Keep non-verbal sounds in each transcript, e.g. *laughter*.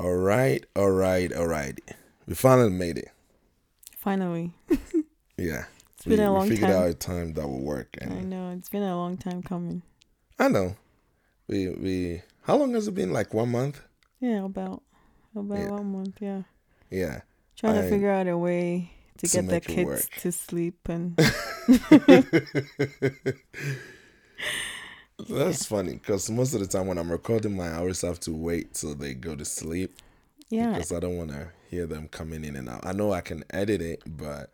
All right, all right, all right. We finally made it. Finally. *laughs* Yeah. It's been we, a we figured time. out a time that will work. I know. It's been a long time coming. I know. We we how long has it been? Like one month? Yeah, about about Yeah. one month, yeah. Yeah. Trying I- to figure out a way to, to get the kids to sleep and *laughs* *laughs* That's funny because most of the time when I'm recording my, I always have to wait till they go to sleep yeah. because I don't want to hear them coming in and out. I know I can edit it, but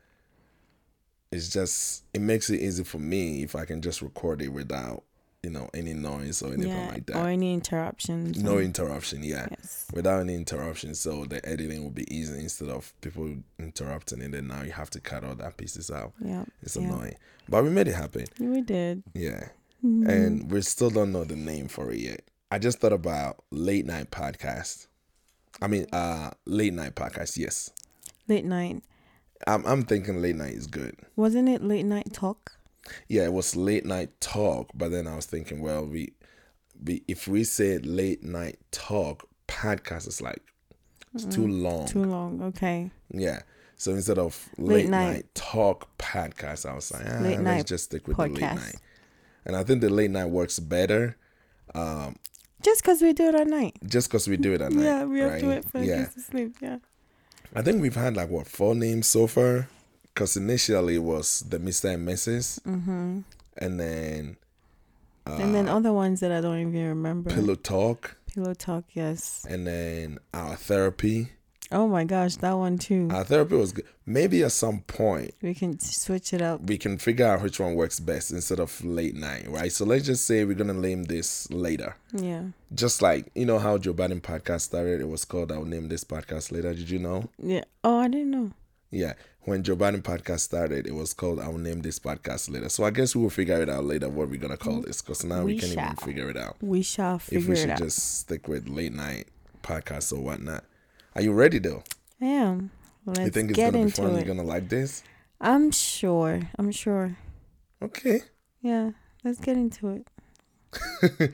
it's just it makes it easy for me if I can just record it without you know any noise or anything yeah. like that. Or any interruptions. No interruption, yeah. Yes. Without any interruption, so the editing will be easy instead of people interrupting and then now you have to cut all that pieces out. Yeah. It's Yeah. annoying, but we made it happen. We did. Yeah. Mhm. and we still don't know the name for it yet. I just thought about late night podcast. I mean, uh, late night podcast. Yes, late night. I'm. I'm thinking late night is good. Wasn't it late night talk? Yeah, it was late night talk, but then I was thinking, well, we, we if we said late night talk podcast, it's like it's too long. Too long. Okay. yeah. So instead of Late late, night. night. talk podcast, I was like, ah, let's just stick with the late night. And I think the late night works better. Um, Just because we do it at night. just because we do it at *laughs* night. yeah, we have right? to wait for the yeah. kids to sleep. Yeah. I think we've had like what four names so far, because initially it was the Mister and Mrs. Mm-hmm. and then and then other ones that I don't even remember. Uh, Pillow Talk, Pillow talk. Yes. and then our therapy. Oh my gosh, that one too. Our therapy was good. Maybe at some point we can switch it up. we can figure out which one works best instead of late night, right? So let's just say we're gonna name this later. Yeah. Just like you know how Joe Budden podcast started, it was called "I'll name this podcast later." Did you know? Yeah. Oh, I didn't know. Yeah, when Joe Budden podcast started, it was called "I'll name this podcast later." So I guess we will figure it out later what we're gonna call this, because now we, We can't even figure it out. We shall figure it out. If we should just stick with late night podcasts or whatnot. Are you ready though? I am. Let's you think it's get gonna be fun? it. You're gonna like this? I'm sure. I'm sure. Okay. Yeah. Let's get into it. *laughs*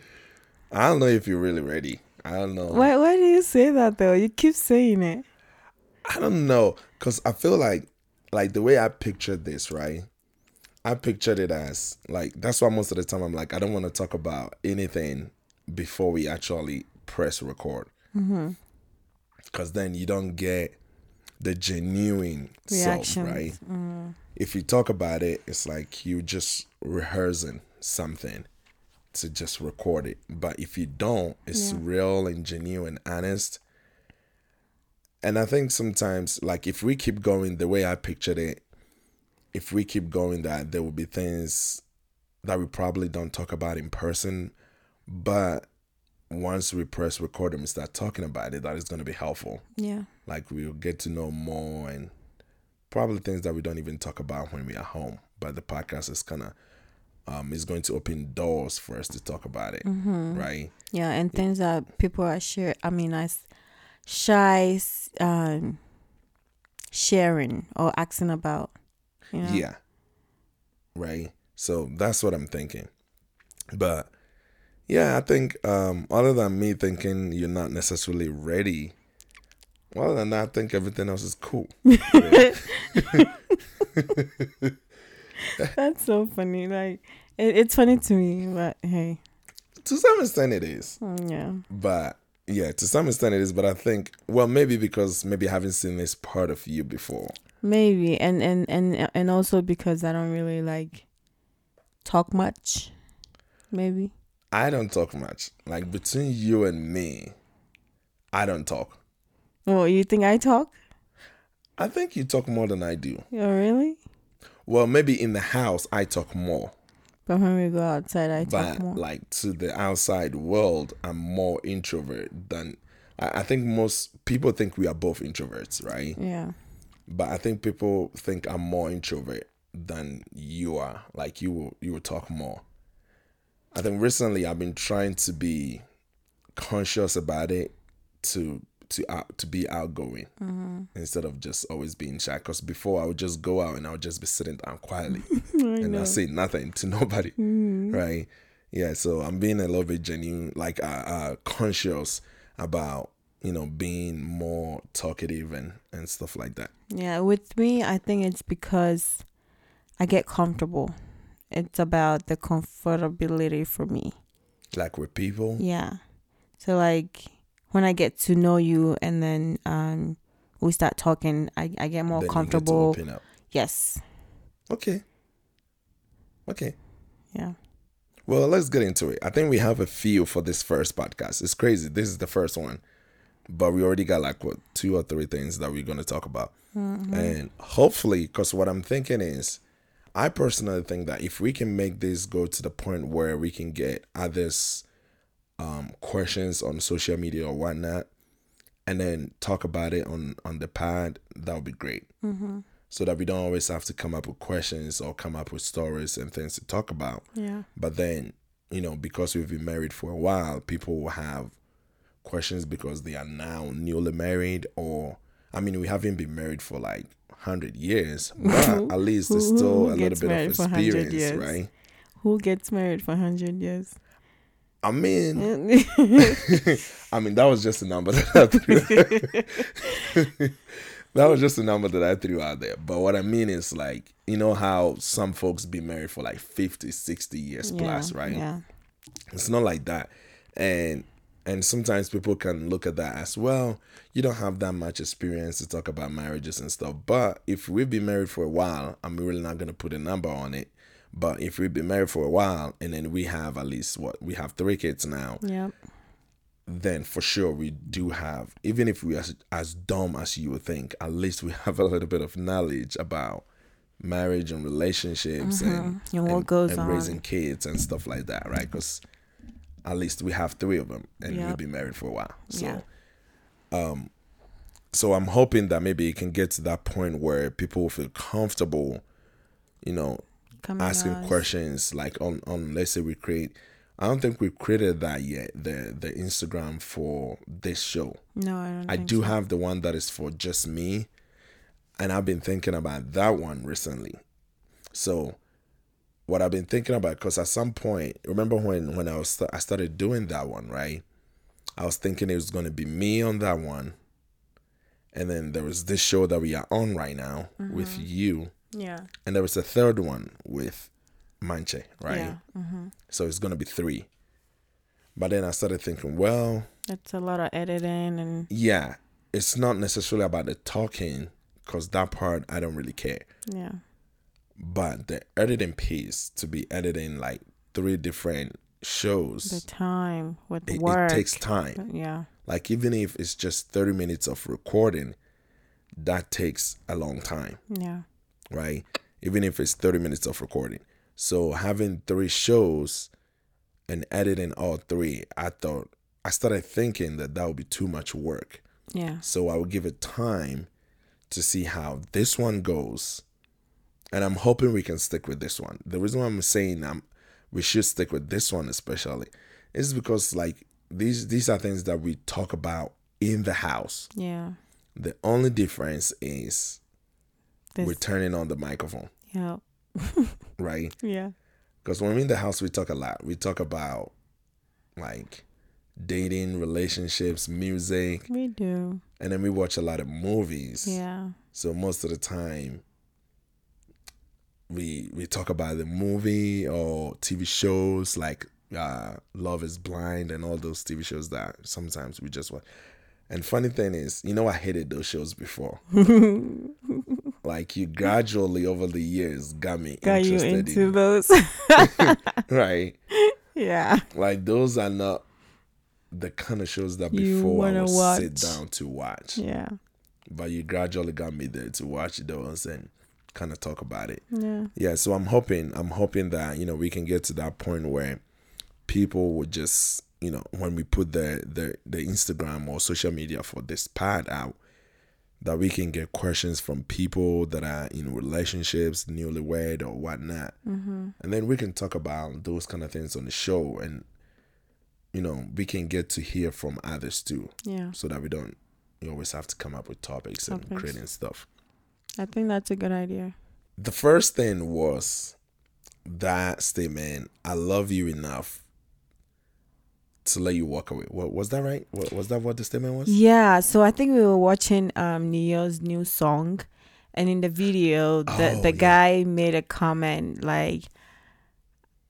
I don't know if you're really ready. I don't know. Why? Why do you say that though? You keep saying it. I don't know, cause I feel like, like the way I pictured this, right? I pictured it as like that's why most of the time I'm like I don't want to talk about anything before we actually press record, Mm-hmm. Cause then you don't get the genuine self, right? Mm. If you talk about it, it's like you just rehearsing something to just record it. But if you don't, it's Yeah. real and genuine, and honest. And I think sometimes, like, if we keep going the way I pictured it, if we keep going, that there will be things that we probably don't talk about in person. But once we press record and we start talking about it, that is going to be helpful. Yeah. Like, we'll get to know more and probably things that we don't even talk about when we are home. But the podcast is kind of, um, is going to open doors for us to talk about it, Mm-hmm. right? Yeah, and things that people are share. I mean, as shy, um, sharing or asking about. You know? Yeah. Right. So that's what I'm thinking. But yeah, I think um other than me thinking you're not necessarily ready, other than that, I think everything else is cool. *laughs* *laughs* That's so funny. Like, it, it's funny to me, but hey, to some extent it is. mm, yeah, But yeah, to some extent it is. But I think well maybe because maybe I haven't seen this part of you before. maybe, and and and and also because I don't really like talk much. Maybe. I don't talk much. Like between you and me, I don't talk. Oh, you think I talk? I think you talk more than I do. Oh, really? Well, maybe in the house I talk more. But when we go outside, I talk more. like to the outside world i'm more introvert than I, I think most people think we are both introverts right yeah. but i think people think i'm more introvert than you are like you will you will talk more i think recently i've been trying to be conscious about it to to out to be outgoing Mm-hmm. instead of just always being shy because before i would just go out and i would just be sitting down quietly *laughs* and. I say nothing to *laughs* nobody, Mhm. right? Yeah, so I'm being a little bit genuine, like uh, uh, conscious about you know, being more talkative and and stuff like that. Yeah, with me, I think it's because I get comfortable. It's about the comfortability for me. Like with people. Yeah. So like when I get to know you and then um we start talking, I, I get more then get comfortable. up. Yes. Okay. Okay. Yeah. Well, let's get into it. I think we have a few for this first podcast. It's crazy. This is the first one, but we already got like what two or three things that we're going to talk about, and hopefully, because what I'm thinking is, I personally think that if we can make this go to the point where we can get others um, questions on social media or whatnot, and then talk about it on on the pad, that would be great. So that we don't always have to come up with questions or come up with stories and things to talk about. Yeah. But then, you know, because we've been married for a while, people will have questions because they are now newly married, or I mean, we haven't been married for like hundred years, but at least there's still a little bit of experience, right? Who gets married for 100 years? I mean, *laughs* I mean, that was just a number that I threw. that was just a number that I threw out there. But what I mean is like, you know how some folks be married for like 50, 60 years plus, right? Yeah. It's not like that. And and sometimes people can look at that as well. You don't have that much experience to talk about marriages and stuff. But if we've been married for a while, I'm really not gonna put a number on it. But if we've been married for a while and then we have at least what we have three kids now, Yep. then for sure we do have even if we are as, as dumb as you would think, at least we *laughs* have a little bit of knowledge about marriage and relationships and, Mm-hmm. And what goes on. and on. raising kids and stuff like that, right? Because at least we have three of them and Yep. we've been married for a while. So, Yeah. Um, so I'm hoping that maybe it can get to that point where people will feel comfortable, you know, Come asking on. questions like on on let's say we create. I don't think we've created that yet. The the Instagram for this show. No, I don't I do so. have the one that is for just me, and I've been thinking about that one recently. So, what I've been thinking about, because at some point, remember when when I was I started doing that one, right? I was thinking it was going to be me on that one, and then there was this show that we are on right now Mm-hmm. with you, Yeah. and there was a third one with Manche, right? Yeah. hmm So it's going to be three. But then I started thinking, well, That's a lot of editing and yeah, it's not necessarily about the talking because that part I don't really care. yeah. But the editing piece to be editing like three different shows The time with it, it work. takes time. Yeah. Like even if it's just 30 minutes of recording, that takes a long time, Yeah. right? Even if it's 30 minutes of recording. So having three shows and editing all three, I thought I started thinking that that would be too much work. Yeah. So I would give it time to see how this one goes. And I'm hoping we can stick with this one. The reason why I'm saying um, we should stick with this one especially is because like these these are things that we talk about in the house. Yeah. The only difference is This, we're turning on the microphone, yeah. *laughs* right? Yeah. Because when we're in the house, we talk a lot. We talk about like dating, relationships, music, We do. and then we watch a lot of movies. Yeah. So most of the time, we we talk about the movie or TV shows like uh, Love Is Blind and all those TV shows that sometimes we just watch. And funny thing is, you know, I hated those shows before. *laughs* like you gradually over the years got me Got you into in, those. *laughs* right? yeah. Like those are not the kind of shows that You before I wanna sit down to watch. Yeah. But you gradually got me there to watch those and kind of talk about it. Yeah. Yeah, so I'm hoping I'm hoping that, you know, we can get to that point where people would just, you know, when we put the the, the Instagram or social media for this part out, that we can get questions from people that are in relationships, newlywed or whatnot. Mm-hmm. And then we can talk about those kind of things on the show and you know, we can get to hear from others too. Yeah. So that we don't you always have to come up with topics and creating stuff. I think that's a good idea. the first thing was that statement i love you enough to let you walk away. What was that right? What, was that what the statement was? Yeah, so I think we were watching um Ne-Yo's new song and in the video the Oh, the yeah. guy made a comment like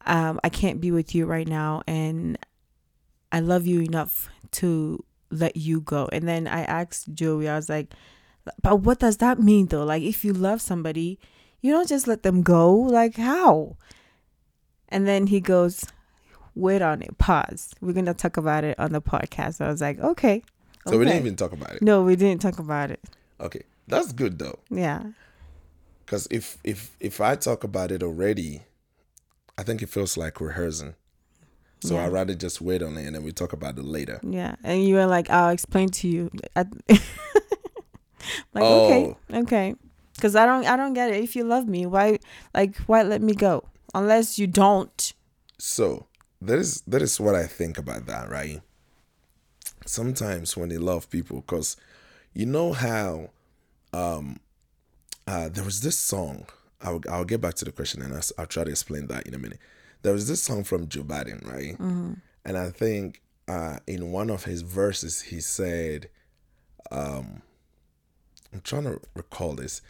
um I can't be with you right now and I love you enough to let you go. And then I asked Joey, I was like, but what does that mean though? Like if you love somebody, you don't just let them go. Like how? And then he goes, wait on it, pause. We're gonna talk about it on the podcast. I was like, okay. So we didn't even talk about it. No, we didn't talk about it. Okay, that's good though, Yeah. because if if if I talk about it already, I think it feels like rehearsing. So Yeah. I'd rather just wait on it and then we talk about it later. Yeah. And you were like, I'll explain to you. *laughs* *laughs* Like, Oh. okay, okay. Cause I don't, I don't get it. If you love me, why, like, why let me go? Unless you don't. So that is that is what I think about that, right? Sometimes when they love people, because you know how um uh there was this song. I'll I'll get back to the question and I'll, I'll try to explain that in a minute. There was this song from Joe Budden, right? And I think uh in one of his verses he said, um I'm trying to recall this.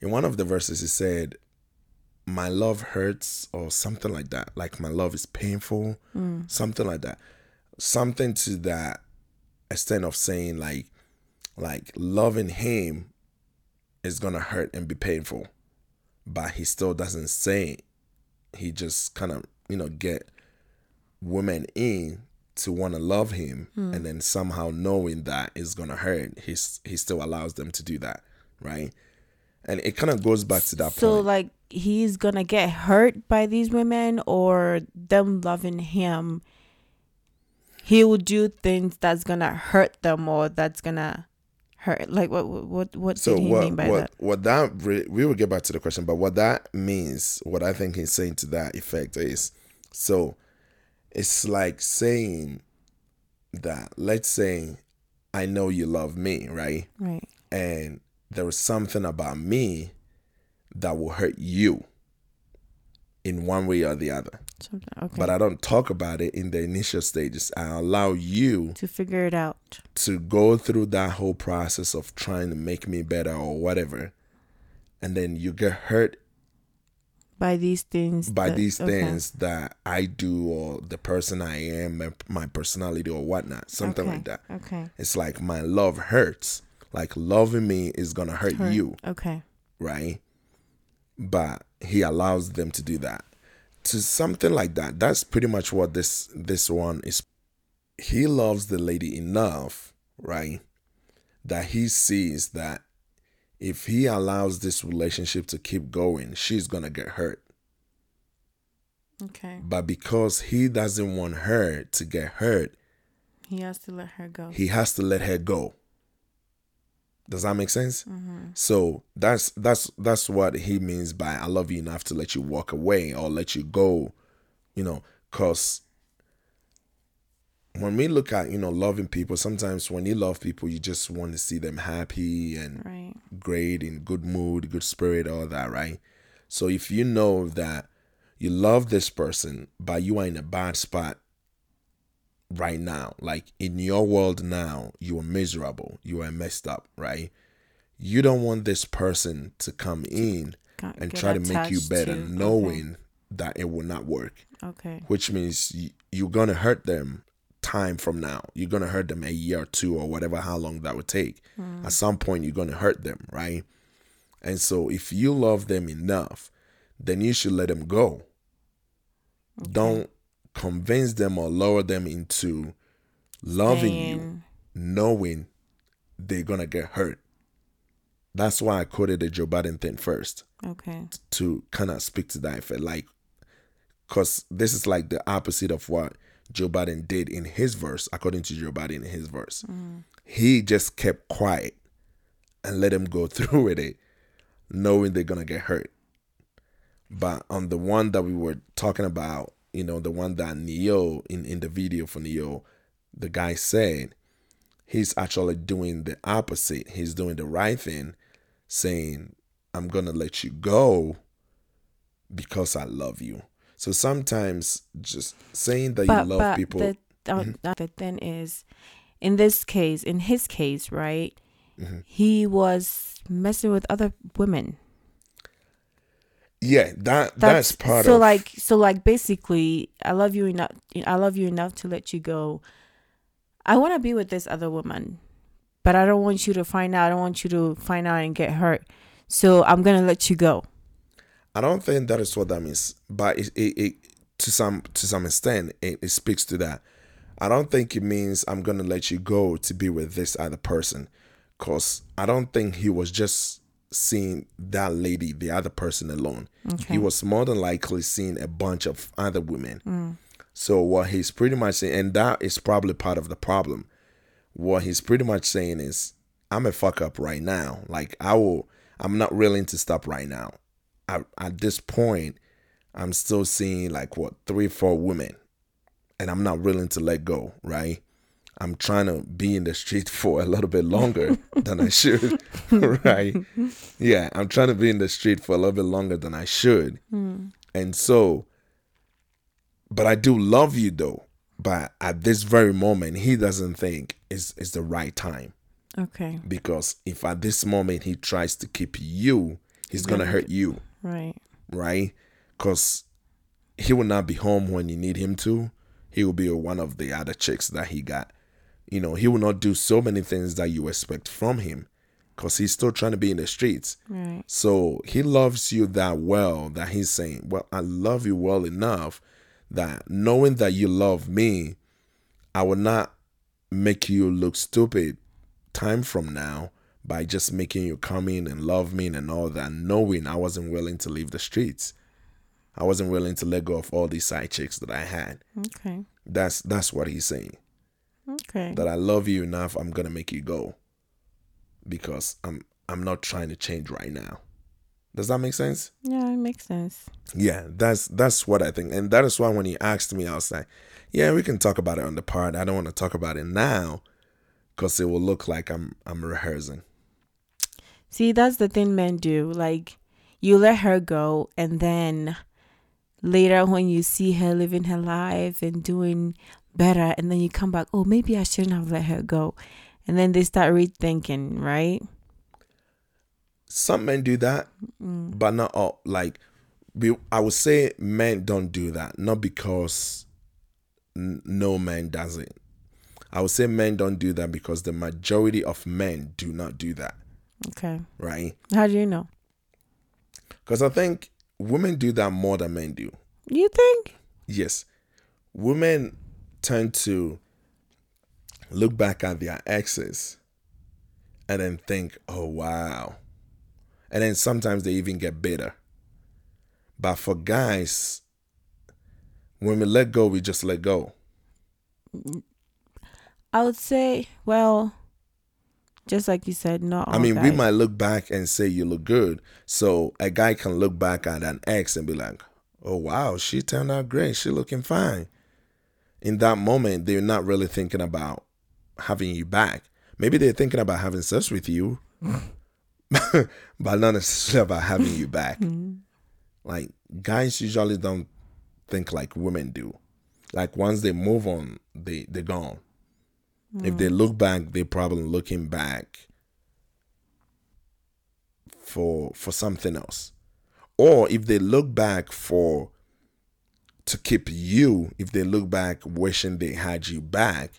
In one of the verses he said, my love hurts or something like that like my love is painful mm. something like that something to that extent of saying like like loving him is gonna hurt and be painful but he still doesn't say it. he just kind of you know get women in to want to love him hmm. and then somehow knowing that is gonna hurt he's he still allows them to do that right and it kind of goes back to that So, point like, he's gonna get hurt by these women, or them loving him. He will do things that's gonna hurt them, or that's gonna hurt. Like, what, what, what So did he what mean by what that? what that re- we will get back to the question, but what that means, what I think he's saying to that effect is, so it's like saying that let's say I know you love me, right? Right. And there is something about me that will hurt you in one way or the other. Okay. But I don't talk about it in the initial stages. I allow you to figure it out. to go through that whole process of trying to make me better or whatever and then you get hurt by these things. by that- these okay. things that i do or the person i am my, my personality or whatnot something Okay, like that Okay. it's like my love hurts like loving me is gonna hurt, Hurt. you Okay. right but he allows them to do that to something like that that's pretty much what this this one is he loves the lady enough right that he sees that if he allows this relationship to keep going she's gonna get hurt Okay. but because he doesn't want her to get hurt He has to let her go. he has to let her go does that make sense Mm-hmm. so that's that's that's what he means by i love you enough to let you walk away or let you go you know because when we look at you know loving people sometimes when you love people you just want to see them happy and Right. great in good mood good spirit all that right so if you know that you love this person but you are in a bad spot right now like in your world now you are miserable you are messed up right you don't want this person to come in Can't and try to make you better to- knowing that it will not work Okay. okay. which means you're gonna hurt them time from now. You're gonna hurt them a year or two or whatever how long that would take. Hmm. At some point you're gonna hurt them right? And so if you love them enough then you should let them go. Don't convince them or lower them into loving you knowing they're gonna get hurt. That's why i quoted the joe budden thing first. Okay. to kind of speak to that effect. Like, because this is like the opposite of what Joe Budden did in his verse, according to Joe Budden in his verse. Mm. He just kept quiet and let him go *laughs* through with it, knowing they're going to get hurt. But on the one that we were talking about, you know, the one that Ne-Yo, in, in the video for Ne-Yo, the guy said, he's actually doing the opposite. He's doing the right thing, saying, I'm going to let you go because I love you. So sometimes just saying that But, you love but people. the *laughs* uh, the thing is, in this case, in his case, right, Mm-hmm. he was messing with other women. Yeah, that that's, part so of like so like basically I love you enough I love you enough to let you go. I want to be with this other woman, but I don't want you to find out. I don't want you to find out and get hurt. So I'm going to let you go. I don't think that is what that means, but it, it, it to some to some extent it, it speaks to that. I don't think it means I'm gonna let you go to be with this other person, cause I don't think he was just seeing that lady, the other person alone. Okay. He was more than likely seeing a bunch of other women. Mm. So what he's pretty much saying, and that is probably part of the problem. What he's pretty much saying is, I'm a fuck up right now. Like I will, I'm not willing to stop right now. I, at this point, I'm still seeing like what three, four women, and I'm not willing to let go. Right? I'm trying to be in the street *laughs* for a little bit longer *laughs* than I should. *laughs* right? Yeah, I'm trying to be in the street for a little bit longer than I should. Hmm. And so, but I do love you though. But at this very moment, he doesn't think is is the right time Okay. because if at this moment he tries to keep you, he's gonna hurt you, Right. right? Because he will not be home when you need him to. He will be one of the other chicks that he got. You know, he will not do so many things that you expect from him because he's still trying to be in the streets. Right. So he loves you that well that he's saying, Well, I love you well enough that knowing that you love me, I will not make you look stupid time from now by just making you come in and love me and all that, knowing I wasn't willing to leave the streets. I wasn't willing to let go of all these side chicks that I had. Okay. That's that's what he's saying. Okay. That I love you enough, I'm gonna make you go. Because I'm I'm not trying to change right now. Does that make sense? Yeah, it makes sense. Yeah, that's that's what I think, and that is why when he asked me, I was like, "Yeah, we can talk about it on the part. I don't want to talk about it now, because it will look like I'm I'm rehearsing." See, that's the thing men do. Like, you let her go, and then later, when you see her living her life and doing better, and then you come back, oh, maybe I shouldn't have let her go. And then they start rethinking, right? Some men do that, but not all. Like, we, I would say men don't do that, not because n- no man does it. I would say men don't do that because the majority of men do not do that, Okay. right? How do you know? Because I think women do that more than men do. You think? yes, women tend to look back at their exes and then think, oh, wow. And then sometimes they even get bitter. But for guys, when we let go, we just let go. I would say, well, just like you said, no. I mean, we might look back and say you look good. So a guy can look back at an ex and be like, oh, wow, she turned out great. She looking fine. In that moment, they're not really thinking about having you back. Maybe they're thinking about having sex with you, *laughs* but not necessarily about having you back. *laughs* Mm-hmm. Like, guys usually don't think like women do. Like, once they move on, they, they're gone. If they look back, they're probably looking back for for something else. Or if they look back for to keep you, if they look back wishing they had you back,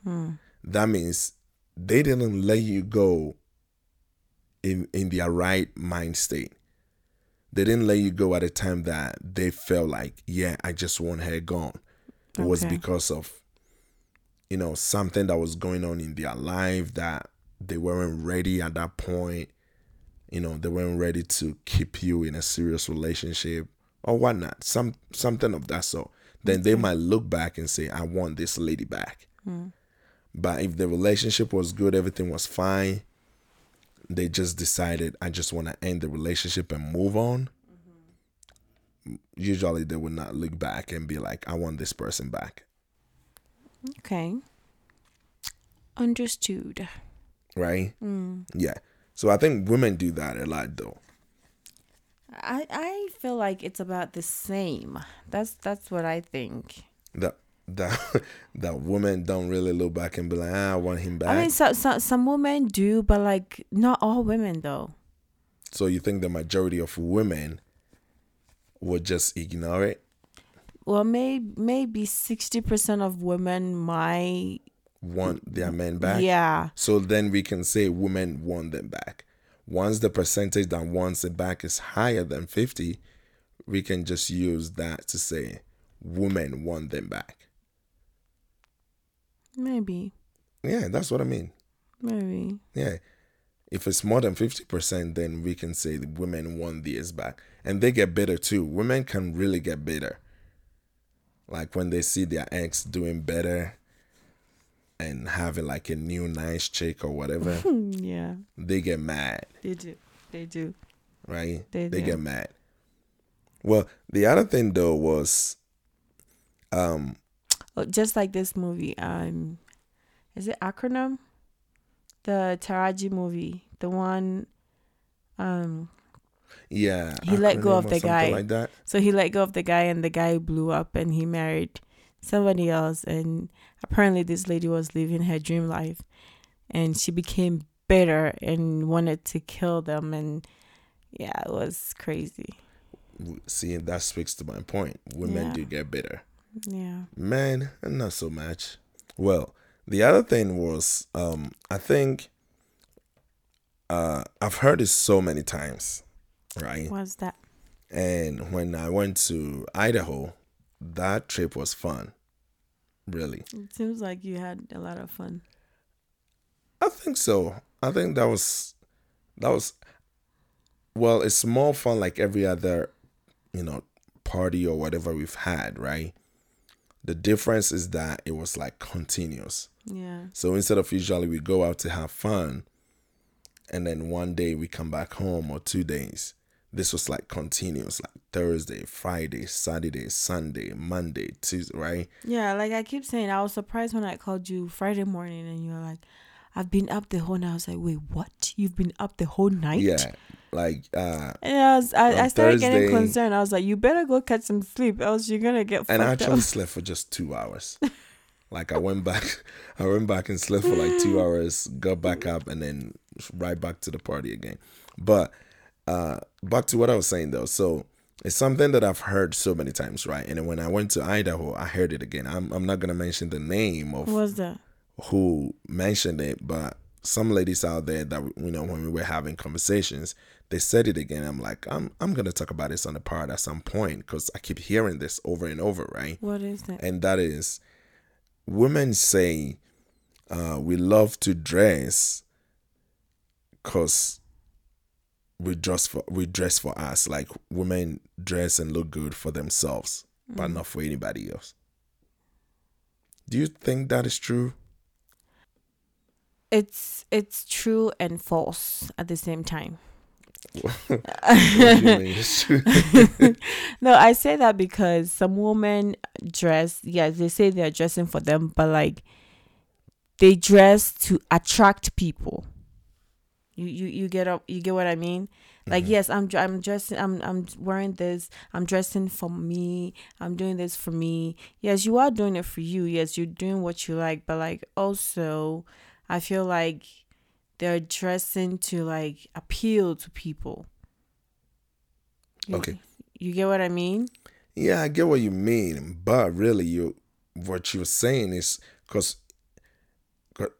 that means they didn't let you go in in their right mind state. They didn't let you go at a time that they felt like, yeah, I just want her gone. It was because of you know something that was going on in their life that they weren't ready at that point you know they weren't ready to keep you in a serious relationship or whatnot some something of that sort. Then they might look back and say i want this lady back. Hmm. But if the relationship was good everything was fine they just decided i just want to end the relationship and move on mm-hmm. usually they would not look back and be like i want this person back Okay. Understood. right yeah so i think women do that a lot though I I feel like it's about the same. That's that's what I think. that that *laughs* that women don't really look back and be like, ah, I want him back. I mean, so, so, some women do, but like not all women though. so you think the majority of women would just ignore it? Well, maybe maybe sixty percent of women might. Want their men back? Yeah, So then we can say women want them back. Once the percentage that wants it back is higher than 50, we can just use that to say women want them back. maybe, Yeah, that's what I mean. maybe. Yeah. If it's more than 50%, then we can say the women want theirs back. And they get better too. Women can really get better. Like when they see their ex doing better and having like a new nice chick or whatever, *laughs* yeah, they get mad. they do. They do. right? They They, do. get mad. Well, the other thing though was, um, Oh, just like this movie. Um, is it Acrimony? The Taraji movie, the one. Um, yeah, He let go of the guy. like that. so he let go of the guy, and the guy blew up, and he married somebody else. And apparently, this lady was living her dream life, and she became bitter and wanted to kill them. And yeah, it was crazy. See, that speaks to my point. Women Yeah. do get bitter. Yeah. Men, not so much. Well, the other thing was, um, I think, uh, I've heard it so many times, right? What's that? And when I went to Idaho, that trip was fun. Really. It seems like you had a lot of fun. I think so. I think that was that was well, it's more fun like every other, you know, party or whatever we've had, right? The difference is that it was like continuous. Yeah. So instead of usually we go out to have fun and then one day we come back home or two days, this was like continuous, like Thursday, Friday, Saturday, Sunday, Monday, Tuesday, right? Yeah, like I keep saying, I was surprised when I called you Friday morning and you were like, I've been up the whole night. I was like, wait, what? You've been up the whole night? Yeah. Like uh And I was, I, I started getting concerned. I was like, you better go catch some sleep, else you're gonna get and I actually up. slept for just two hours. *laughs* like I went back, *laughs* I went back and slept for like two hours, got back up, and then right back to the party again. But uh back to what I was saying though. So it's something that I've heard so many times, right? And when I went to Idaho, I heard it again. I'm I'm not gonna mention the name of that? who mentioned it, but some ladies out there that you know when we were having conversations, they said it again. I'm like, I'm I'm gonna talk about this on the part at some point because I keep hearing this over and over, right? What is that? and that is women say uh, we love to dress because we dress for we dress for us. Like women dress and look good for themselves but mm. not for anybody else. Do you think that is true? It's it's true and false at the same time. what do you mean it's true? *laughs* No, I say that because some women dress, yes, they say they're dressing for them, but like they dress to attract people. You you you get up, you get what I mean? Like mm-hmm. yes, I'm I'm dressing I'm I'm wearing this. I'm dressing for me. I'm doing this for me. Yes, you are doing it for you. Yes, you're doing what you like, but like also I feel like they're dressing to like appeal to people. You- Okay. You get what I mean? yeah i get what you mean but really you what you're saying is because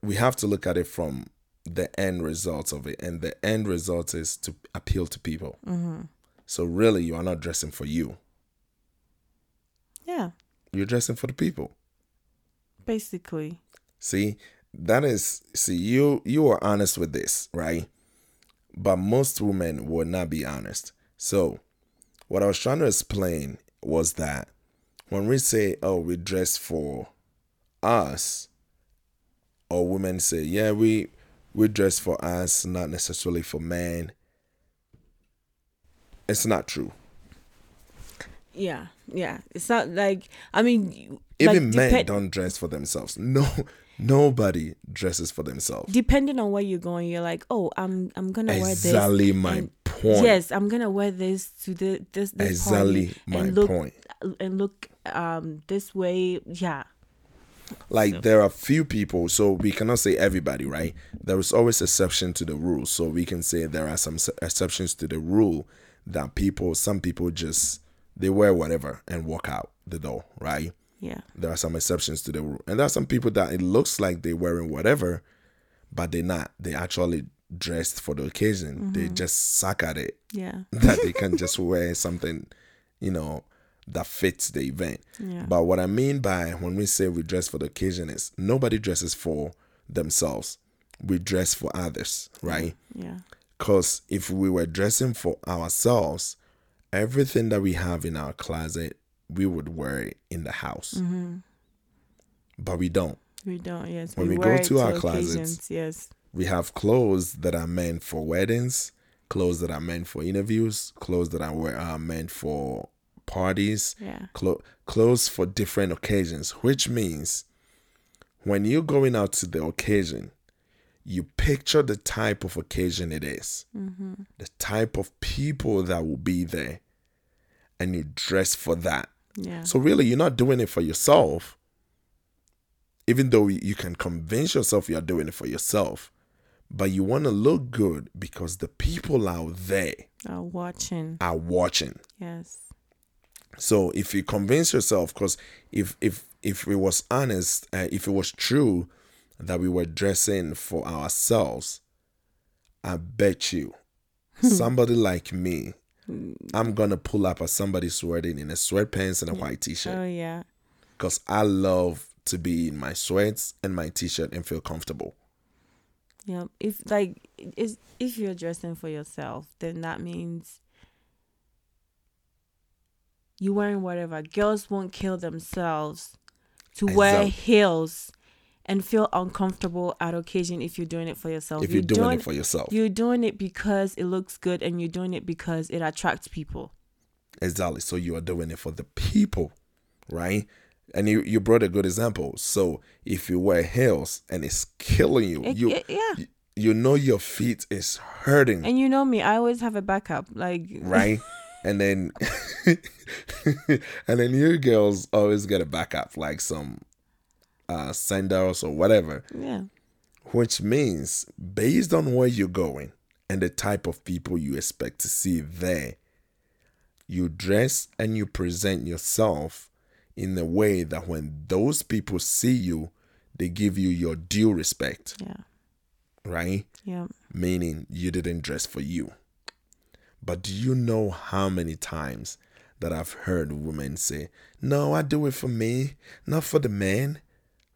we have to look at it from the end result of it and the end result is to appeal to people. Mm-hmm. so really you are not dressing for you. Yeah, you're dressing for the people. Basically. see that is see you you are honest with this right? But most women will not be honest. So what i was trying to explain was that when we say oh we dress for us or women say yeah we we dress for us not necessarily for men it's not true Yeah, yeah. It's not like I mean, even like, men depe- don't dress for themselves no *laughs* nobody dresses for themselves Depending on where you're going, you're like, oh, I'm I'm gonna wear this. exactly my and- point Yes, I'm gonna wear this to the this this exactly my look point and look um this way. Yeah, Like there are few people, so we cannot say everybody, right? There is always exception to the rule. So we can say there are some exceptions to the rule that people, some people just they wear whatever and walk out the door, right? Yeah. There are some exceptions to the rule, and there are some people that it looks like they're wearing whatever, but they're not. They actually dressed for the occasion. They mm-hmm. just suck at it Yeah. *laughs* that they can *laughs* just wear something, you know, that fits the event. Yeah. But what I mean by when we say we dress for the occasion is nobody dresses for themselves. We dress for others, right? Yeah. Because if we were dressing for ourselves, everything that we have in our closet, we would wear it in the house. Mm-hmm. But we don't. We don't. Yes. When we go wear it to our occasions, closets, Yes. We have clothes that are meant for weddings, clothes that are meant for interviews, clothes that are, are meant for parties, Yeah. clo- clothes for different occasions, which means when you're going out to the occasion, you picture the type of occasion it is, mm-hmm. the type of people that will be there, and you dress for that. Yeah. So, really, you're not doing it for yourself, even though you can convince yourself you're doing it for yourself, but you want to look good because the people out there are watching. are watching. Yes. So if you convince yourself, because if if if it was honest, uh, if it was true that we were dressing for ourselves, I bet you *laughs* somebody like me, I'm gonna pull up at somebody's wedding in a sweatpants and a white t-shirt Oh yeah. because I love to be in my sweats and my t-shirt and feel comfortable. Yeah. If like is if you're dressing for yourself, then that means you wearing whatever. Girls won't kill themselves to wear heels and feel uncomfortable at occasion if you're doing it for yourself. If you're doing it for yourself, You're doing it because it looks good and you're doing it because it attracts people. Exactly. So you are doing it for the people, right? And you, you brought a good example. So if you wear heels and it's killing you, It- you, it- yeah. you you know your feet is hurting, And you know me, I always have a backup. Like right? *laughs* and then *laughs* and then you girls always get a backup, like some uh sandals or whatever. Yeah. Which means based on where you're going and the type of people you expect to see there, you dress and you present yourself in a way that when those people see you, they give you your due respect, Yeah. right? Yeah. Meaning you didn't dress for you. But do you know how many times that I've heard women say, No, I do it for me, not for the man?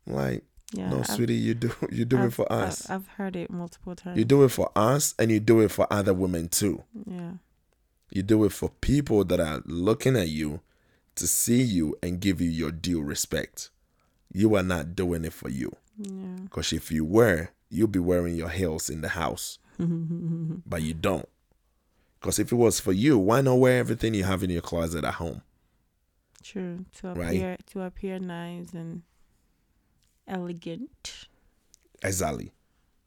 Like, Yeah. no, I've- sweetie, you do *laughs* you do it I've- for us. I've, heard it multiple times. You do it for us and you do it for other women too. yeah. You do it for people that are looking at you to see you and give you your due respect. You are not doing it for you. Yeah. Because if you were, you'd be wearing your heels in the house. *laughs* but you don't. Because if it was for you, why not wear everything you have in your closet at home? True. To Right. appear to appear nice and elegant. Exactly.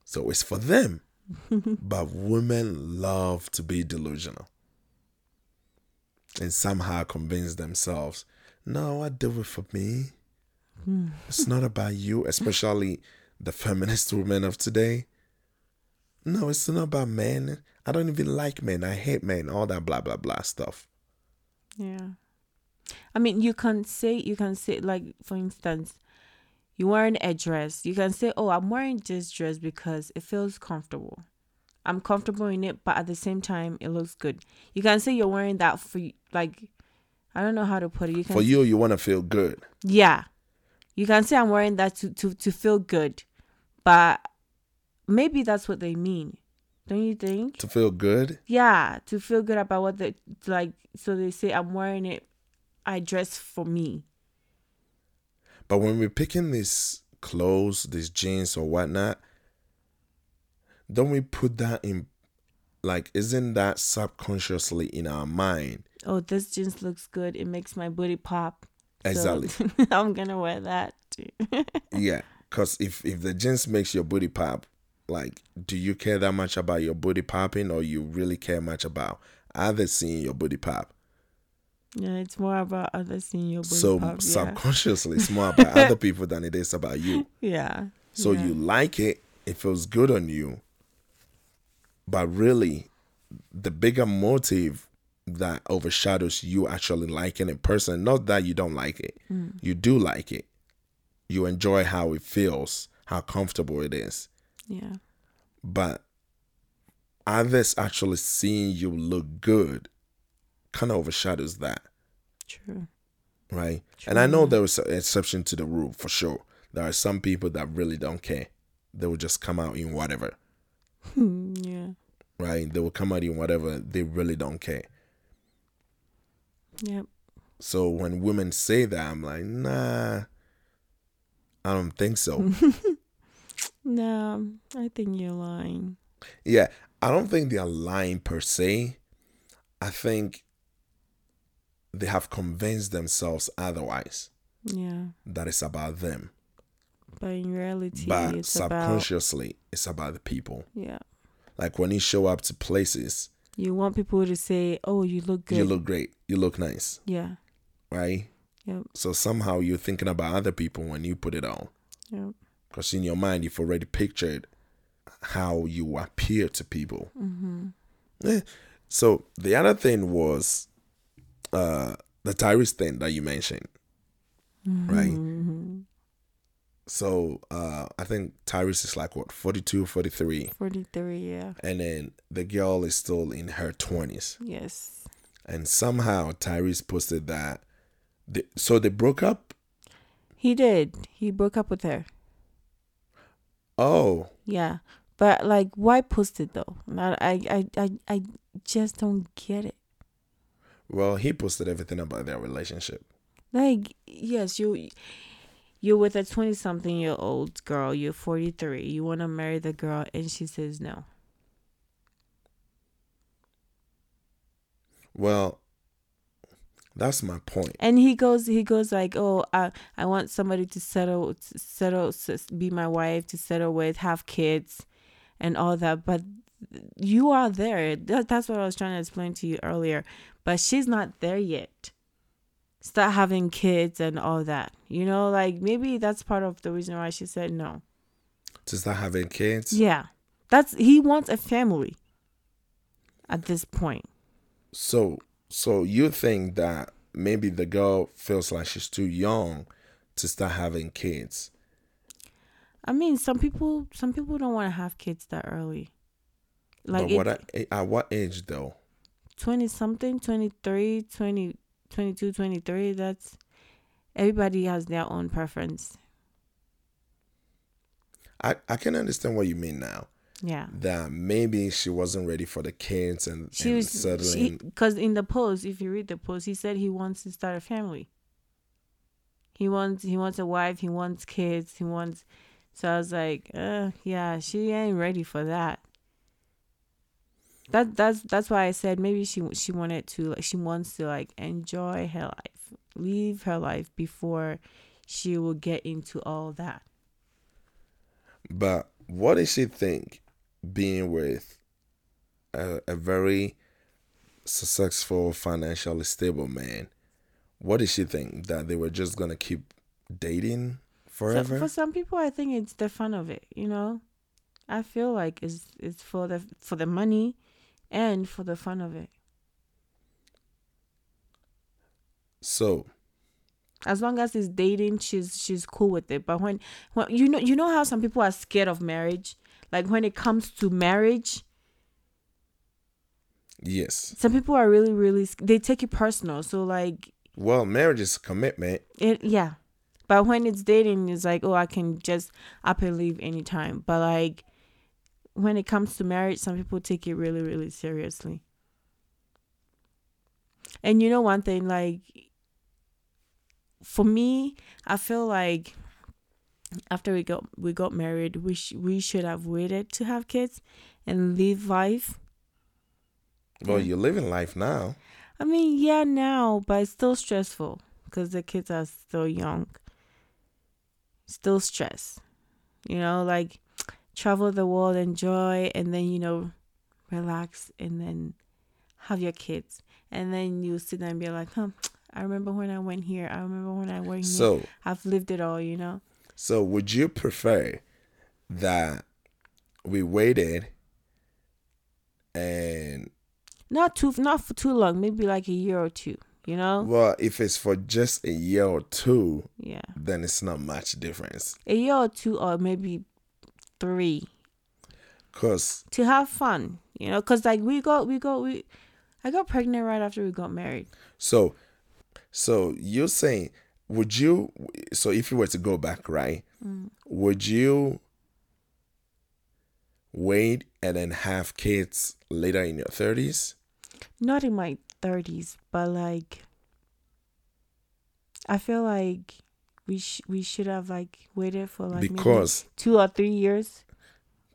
So it's for them. *laughs* but women love to be delusional and somehow convince themselves, no, I do it for me. Hmm. It's not about you, especially the feminist women of today. No, it's not about men. I don't even like men. I hate men. All that blah blah blah stuff. Yeah. I mean, you can say, you can say, like, for instance, you're wearing a dress. You can say, oh, I'm wearing this dress because it feels comfortable. I'm comfortable in it, but at the same time, it looks good. You can say you're wearing that for, like, I don't know how to put it. You can For you, you want to feel good. Yeah. You can say I'm wearing that to, to, to feel good, but maybe that's what they mean. Don't you think? To feel good, Yeah, to feel good about what they like. So they say I'm wearing it. I dress for me. But when we're picking these clothes, these jeans or whatnot, don't we put that in like isn't that subconsciously in our mind? Oh, this jeans looks good. It makes my booty pop. So Exactly. *laughs* I'm gonna wear that too. *laughs* Yeah. Cause if if the jeans makes your booty pop, like do you care that much about your booty popping or you really care much about others seeing your booty pop? Yeah, it's more about others seeing your booty so pop. Yeah. subconsciously it's more about other *laughs* people than it is about you yeah. so yeah. you like it it feels good on you but really the bigger motive that overshadows you actually liking a person not that you don't like it Mm. you do like it you enjoy how it feels how comfortable it is Yeah. but others actually seeing you look good kind of overshadows that True. right? True. And I know there was an exception to the rule for sure. There are some people that really don't care. They will just come out in whatever, *laughs* yeah. right? They will come out in whatever. They really don't care. Yep. So when women say that, I'm like, nah, I don't think so. *laughs* No, I think you're lying. yeah, I don't think they're lying per se. I think they have convinced themselves otherwise Yeah. that it's about them. But in reality, But it's about subconsciously, it's about the people. yeah. Like when you show up to places, You want people to say, "Oh, you look good." you look great, you look nice, yeah. right? Yep. So somehow you're thinking about other people when you put it on. Yep. Because in your mind, you've already pictured how you appear to people. Mm-hmm. Eh, So the other thing was uh, the Tyrese thing that you mentioned, right? Mm-hmm. So uh, I think Tyrese is like what 42, 43, Forty-three. Yeah. and then the girl is still in her 20s. Yes. And somehow Tyrese posted that. They, so they broke up. He did. He broke up with her. Oh, Yeah. But like, why post it though? Not, I, I, I, I just don't get it. well, he posted everything about their relationship. Like, yes, you, you're with a twenty-something-year-old girl. You're forty-three. You want to marry the girl, and she says no. Well, that's my point. And he goes, he goes like, oh, I, I want somebody to settle, to settle, be my wife, to settle with, have kids, and all that. But you are there. That, that's what I was trying to explain to you earlier. But she's not there yet. Start having kids and all that. You know, like maybe that's part of the reason why she said no. To start having kids. Yeah, that's he wants a family. At this point, So, so you think that maybe the girl feels like she's too young to start having kids? I mean, some people, some people don't want to have kids that early. Like but it- at, at what age though? 20 something 23 20 22 23 that's everybody has their own preference I I can understand what you mean now. Yeah. That maybe she wasn't ready for the kids and, she and was settling. because in the post if you read the post he said he wants to start a family. He wants he wants a wife he wants kids he wants so i was like uh yeah she ain't ready for that. That that's that's why i said maybe she she wanted to like she wants to like enjoy her life leave her life before she will get into all that. But what does she think being with a, a very successful, financially stable man? What does she think that they were just gonna keep dating So forever? for some people, I think it's the fun of it. You know, I feel like it's it's for the for the money, and for the fun of it. so As long as it's dating, she's she's cool with it. But when when you know you know how some people are scared of marriage. Like when it comes to marriage, yes, some people are really really they take it personal. So like well, marriage is a commitment. it yeah. But when it's dating, it's like oh I can just up and leave anytime. But like when it comes to marriage, some people take it really really seriously. And you know one thing, like for me, I feel like after we got we got married, we sh- we should have waited to have kids and live life. Well, Yeah. you're living life now. I mean, yeah, now, but it's still stressful because the kids are still young. Still stress, you know, like travel the world, enjoy, and then you know, relax, and then have your kids, and then you sit there and be like, huh. I remember when I went here. I remember when I went here. So I've lived it all, you know. So would you prefer that we waited and Not too, not for too long. Maybe like a year or two. You know. well if it's for just a year or two Yeah, then it's not much difference a year or two, or maybe three because to have fun. You know, cause like we got, we got, we. I got pregnant right after we got married. so so you're saying would you so if you were to go back right Mm. would you wait and then have kids later in your 30s Not in my thirties, but like. I feel like we sh- we should have like waited for like because two or three years.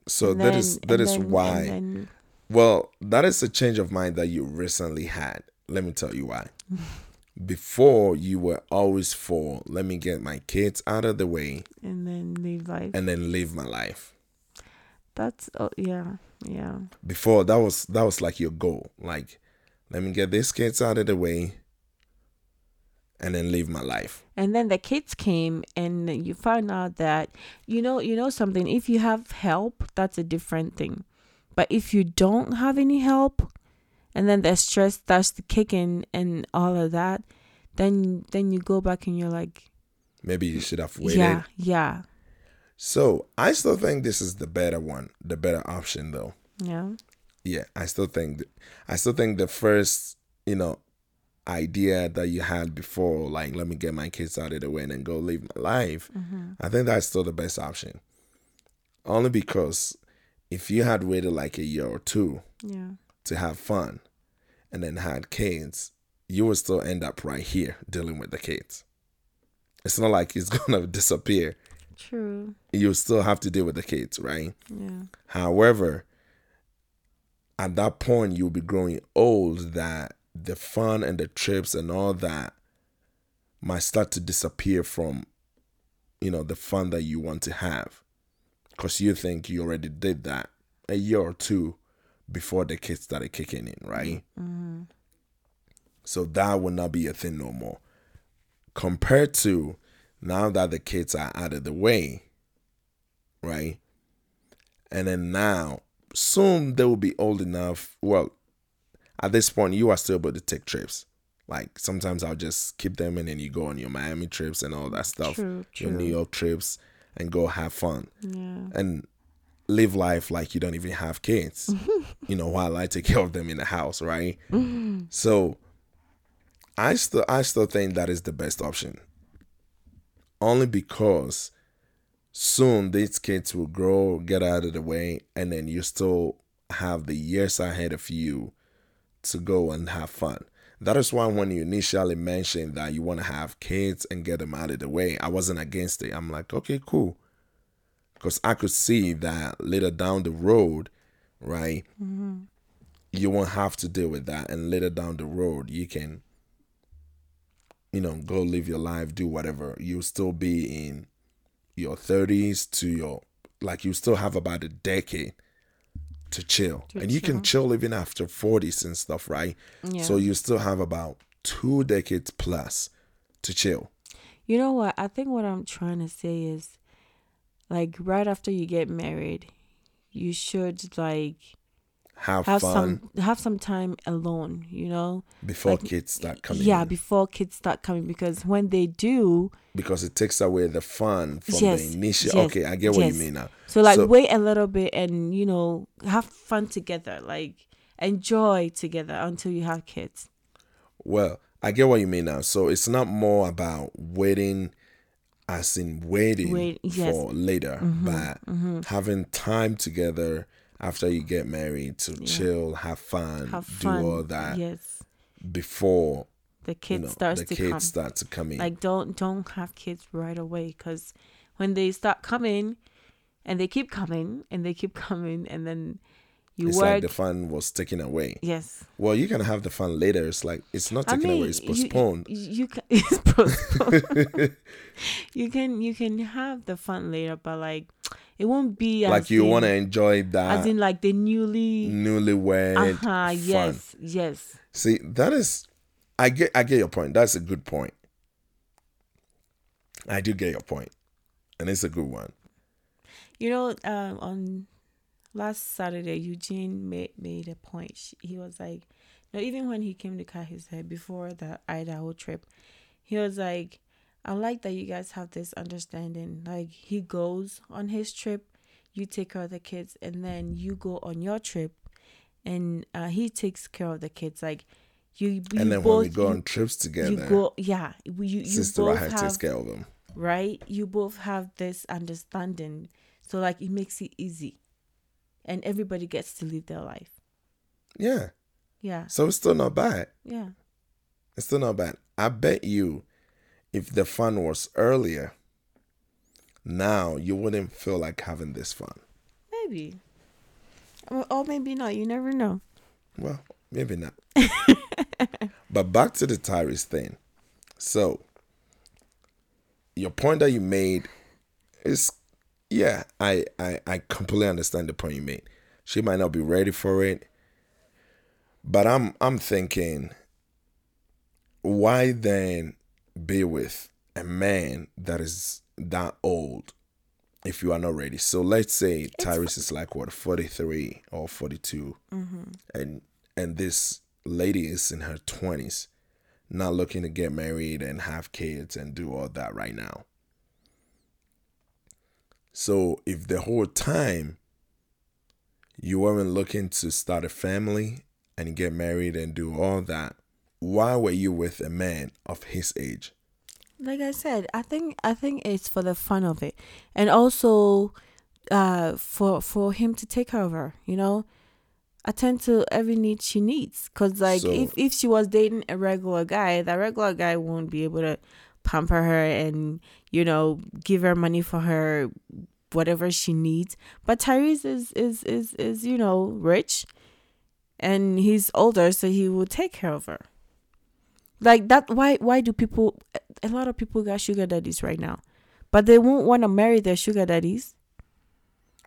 so that then- is that is then- why then- Well, that is a change of mind that you recently had. Let me tell you why. *laughs* Before, you were always for, let me get my kids out of the way and then leave life. and then live my life. That's oh yeah, yeah. Before, that was that was like your goal. Like, let me get these kids out of the way and then live my life. And then the kids came and you found out that you know, you know something, if you have help, that's a different thing. But if you don't have any help and then the stress starts to kick in and all of that, then then you go back and you're like, Maybe you should have waited. yeah, yeah. So, I still think this is the better one, the better option though. Yeah. yeah i still think th- i still think the first you know idea that you had before like let me get my kids out of the way and then go live my life mm-hmm. i think that's still the best option only because if you had waited like a year or two Yeah. To have fun and then had kids you would still end up right here dealing with the kids it's not like it's *laughs* gonna disappear True. you still have to deal with the kids right Yeah. However, at that point, you'll be growing old that the fun and the trips and all that might start to disappear from, you know, the fun that you want to have. Because you think you already did that a year or two before the kids started kicking in, right? Mm-hmm. So that will not be a thing no more. Compared to now that the kids are out of the way, right? And then now, soon they will be old enough. Well, at this point, you are still able to take trips. Like sometimes I'll just keep them and then you go on your Miami trips and all that stuff, True, your New. York trips, and go have fun Yeah. and live life like you don't even have kids. *laughs* you know, while I take care of them in the house, right? Mm-hmm. So I still I still think that is the best option. Only because soon these kids will grow, get out of the way, and then you still have the years ahead of you to go and have fun. That is why when you initially mentioned that you want to have kids and get them out of the way, I wasn't against it. I'm like, okay, cool because I could see that later down the road, right? Mm-hmm. You won't have to deal with that, and later down the road, you can, you know, go live your life, do whatever. You'll still be in your thirties to your like you still have about a decade to chill, To and you can chill even after forties and stuff, right? Yeah. So you still have about two decades plus to chill. You know what? I think what I'm trying to say is like right after you get married, you should like Have, have fun some have some time alone, you know? before like, kids start coming. yeah, in. before kids start coming because when they do, because it takes away the fun from Yes, the initial. yes, okay, I get what yes. you mean now. so like So- wait a little bit and you know, have fun together, like enjoy together until you have kids. Well, I get what you mean now. So it's not more about waiting, as in waiting Wait- yes. for later, mm-hmm, but mm-hmm. having time together after you get married to chill, have fun, Have do fun. all that Yes. The before you know starts the to kids come. start to come in. like don't don't have kids right away because when they start coming and they keep coming and they keep *laughs* coming and then you it's work like the fun was taken away. yes Well, you can have the fun later. It's like it's not i taken mean away. It's postponed. you, you can *laughs* it's postponed *laughs* you can you can have the fun later but like It won't be like you want to enjoy that as in like the newly. newlywed Uh huh. Yes. Yes. See, that is, I get, I get your point. That's a good point. I do get your point, and it's a good one. You know, um, on last Saturday, Eugene made made a point. Sh- He was like, know, even when he came to cut his hair before the Idaho trip, he was like, I like that you guys have this understanding. Like he goes on his trip, you take care of the kids, and then you go on your trip, and uh, he takes care of the kids. Like you, you and then both when we go you, on trips together, you go, yeah, you you Sister both Rahel have takes care of them. right? You both have this understanding. So like it makes it easy. And everybody gets to live their life. Yeah, Yeah. so it's still not bad. Yeah. It's still not bad. I bet you, if the fun was earlier, now you wouldn't feel like having this fun. Maybe. Or, maybe not. You never know. Well, maybe not. *laughs* but back to the Tyrese thing. So, your point that you made is, yeah, I, I, I completely understand the point you made. She might not be ready for it, but I'm I'm thinking, why then be with a man that is that old if you are not ready? So let's say Tyrese is like what 43 or 42 mm-hmm. and and this lady is in her 20s not looking to get married and have kids and do all that right now so if the whole time you weren't looking to start a family and get married and do all that why were you with a man of his age Like I said, I think I think it's for the fun of it. And also uh for for him to take care of her, you know? Attend to every need she needs. Cause like So- if, if she was dating a regular guy, that regular guy won't be able to pamper her and, you know, give her money for her whatever she needs. But Tyrese is is is is, you know, rich and he's older, so he will take care of her. Like that why why do people a lot of people got sugar daddies right now. But they won't want to marry their sugar daddies.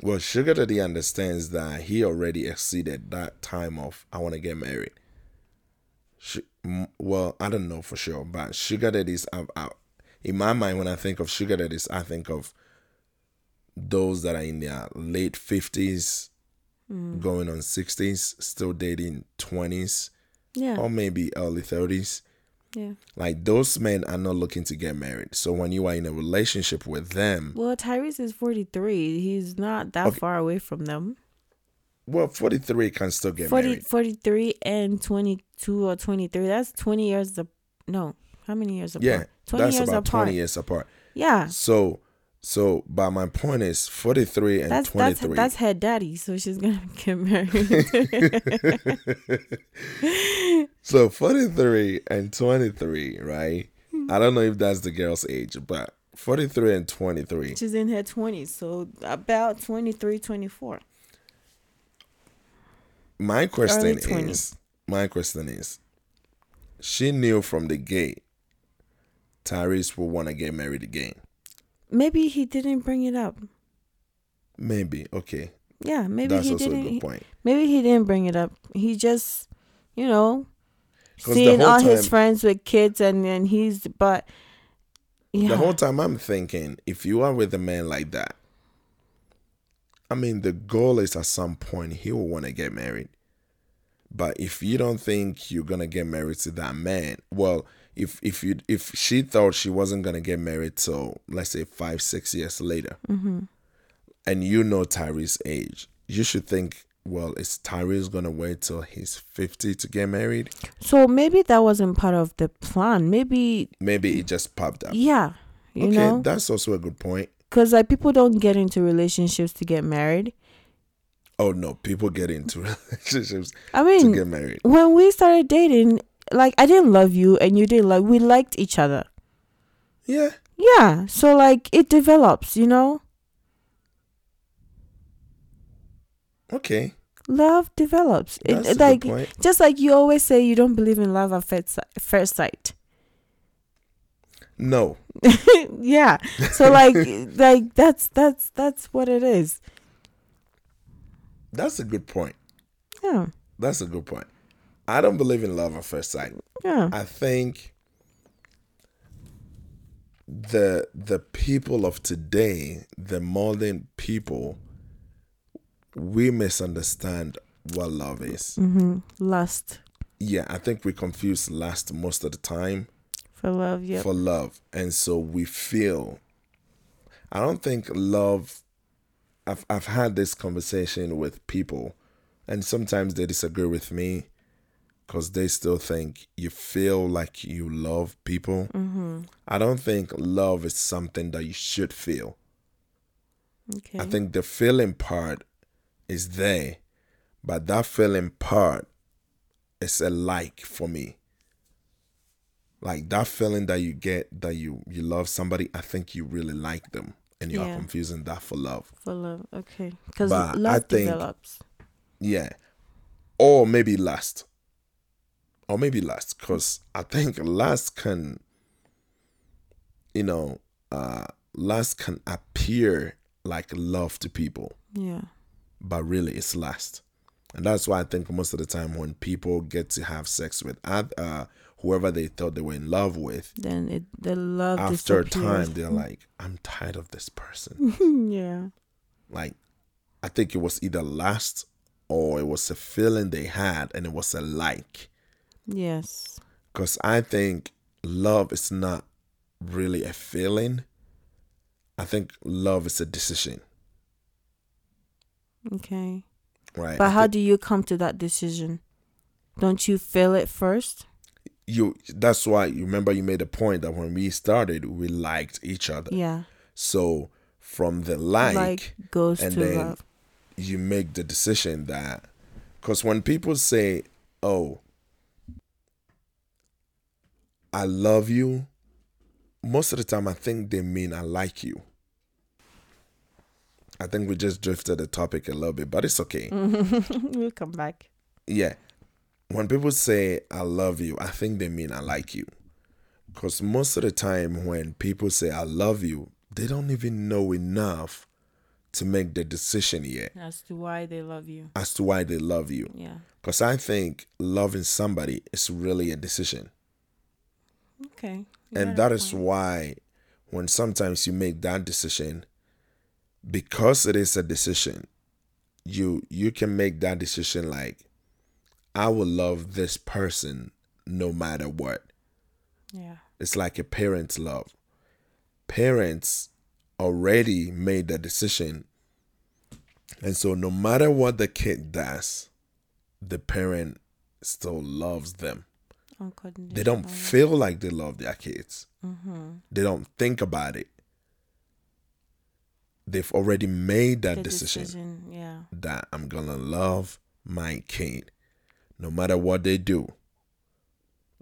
Well, Sugar Daddy understands that he already exceeded that time of I want to get married. Sh- m- well, I don't know for sure, but Sugar Daddies, I, I, in my mind, when I think of Sugar Daddies, I think of those that are in their late 50s, mm. going on 60s, still dating 20s, Yeah. or maybe early 30s. yeah. Like those men are not looking to get married. So when you are in a relationship with them, Well, Tyrese is 43. He's not that Okay. far away from them. well, 43 can still get 40, married. 43 and 22 or 23. That's 20 years. Of, no. How many years apart? Yeah, 20 that's years about apart. 20 years apart. Yeah. So, so, but my point is 43 and That's that's 23. that's her daddy, so she's gonna *laughs* get married. *laughs* so 43 and 23, right? Hmm. I don't know if that's the girl's age, but 43 and 23. she's in her twenties, so about 23, 24. My question is, my question is, she knew from the gate Tyrese will want to get married again. Maybe he didn't bring it up. Maybe, okay. Yeah, maybe that's he also a didn't. he- point. Maybe he didn't bring it up. He just, you know, seeing all his friends with kids, and then he's but. Yeah. The whole time I'm thinking, if you are with a man like that, I mean, the goal is at some point he will want to get married. But if you don't think you're gonna get married to that man, well, if if you if she thought she wasn't gonna get married till let's say five six years later, mm-hmm. and you know Tyrese's age, you should think, well, is Tyrese gonna wait till he's fifty to get married? so maybe that wasn't part of the plan. Maybe, Maybe it just popped up. yeah, you okay, know, that's also a good point. because like people don't get into relationships to get married. Oh no, people get into *laughs* relationships I mean, to get married. when we started dating, like I didn't love you and you didn't like. We liked each other. Yeah, Yeah, so like it develops, you know. okay, Love develops. It, that's a like good point. just like you always say, you don't believe in love at first sight. No. *laughs* yeah. So like *laughs* like that's that's that's what it is. That's a good point. Yeah. That's a good point. I don't believe in love at first sight. Yeah. I think the the people of today, the modern people, we misunderstand what love is. Mm-hmm. Lust Yeah, I think we confuse lust most of the time for love. Yep. for love. And so we feel I don't think love I've I've had this conversation with people and sometimes they disagree with me cuz they still think you feel like you love people. mm-hmm. I don't think love is something that you should feel. Okay. I think the feeling part is there, but that feeling part is a like for me. Like that feeling that you get that you you love somebody, I think you really like them, and you are confusing that for love. for love. Okay. Because But I love think- develops. Yeah, or maybe lust, or maybe lust, because I think lust can, you know, uh, lust can appear like love to people. Yeah. but really it's lust. And that's why I think most of the time when people get to have sex with uh, whoever they thought they were in love with, Then it the love after a disappears. time they're *laughs* like, I'm tired of this person. yeah. like, I think it was either lust or it was a feeling they had and it was a like. Yes. Because I think love is not really a feeling. I think love is a decision, Okay. right? But I how think do you come to that decision? Don't you feel it first? you? That's why you remember you made a point that when we started, we liked each other. Yeah. So from the like, Like, goes and to then love. you make the decision that because when people say, "Oh, I love you," most of the time I think they mean I like you. I think we just drifted the topic a little bit, but it's okay. *laughs* we'll come back. Yeah. When people say I love you, I think they mean I like you. Because most of the time, when people say I love you, they don't even know enough to make the decision yet As to why they love you. as to why they love you. Yeah. Because I think loving somebody is really a decision. Okay. and that is why when sometimes you make that decision, because it is a decision, you you can make that decision like, I will love this person no matter what. Yeah. It's like a parent's love. Parents already made the decision. And so no matter what the kid does, the parent still loves them. They don't feel like they love their kids. Mm-hmm. They don't think about it. They've already made that decision, decision. Yeah. that I'm gonna love my kid no matter what they do.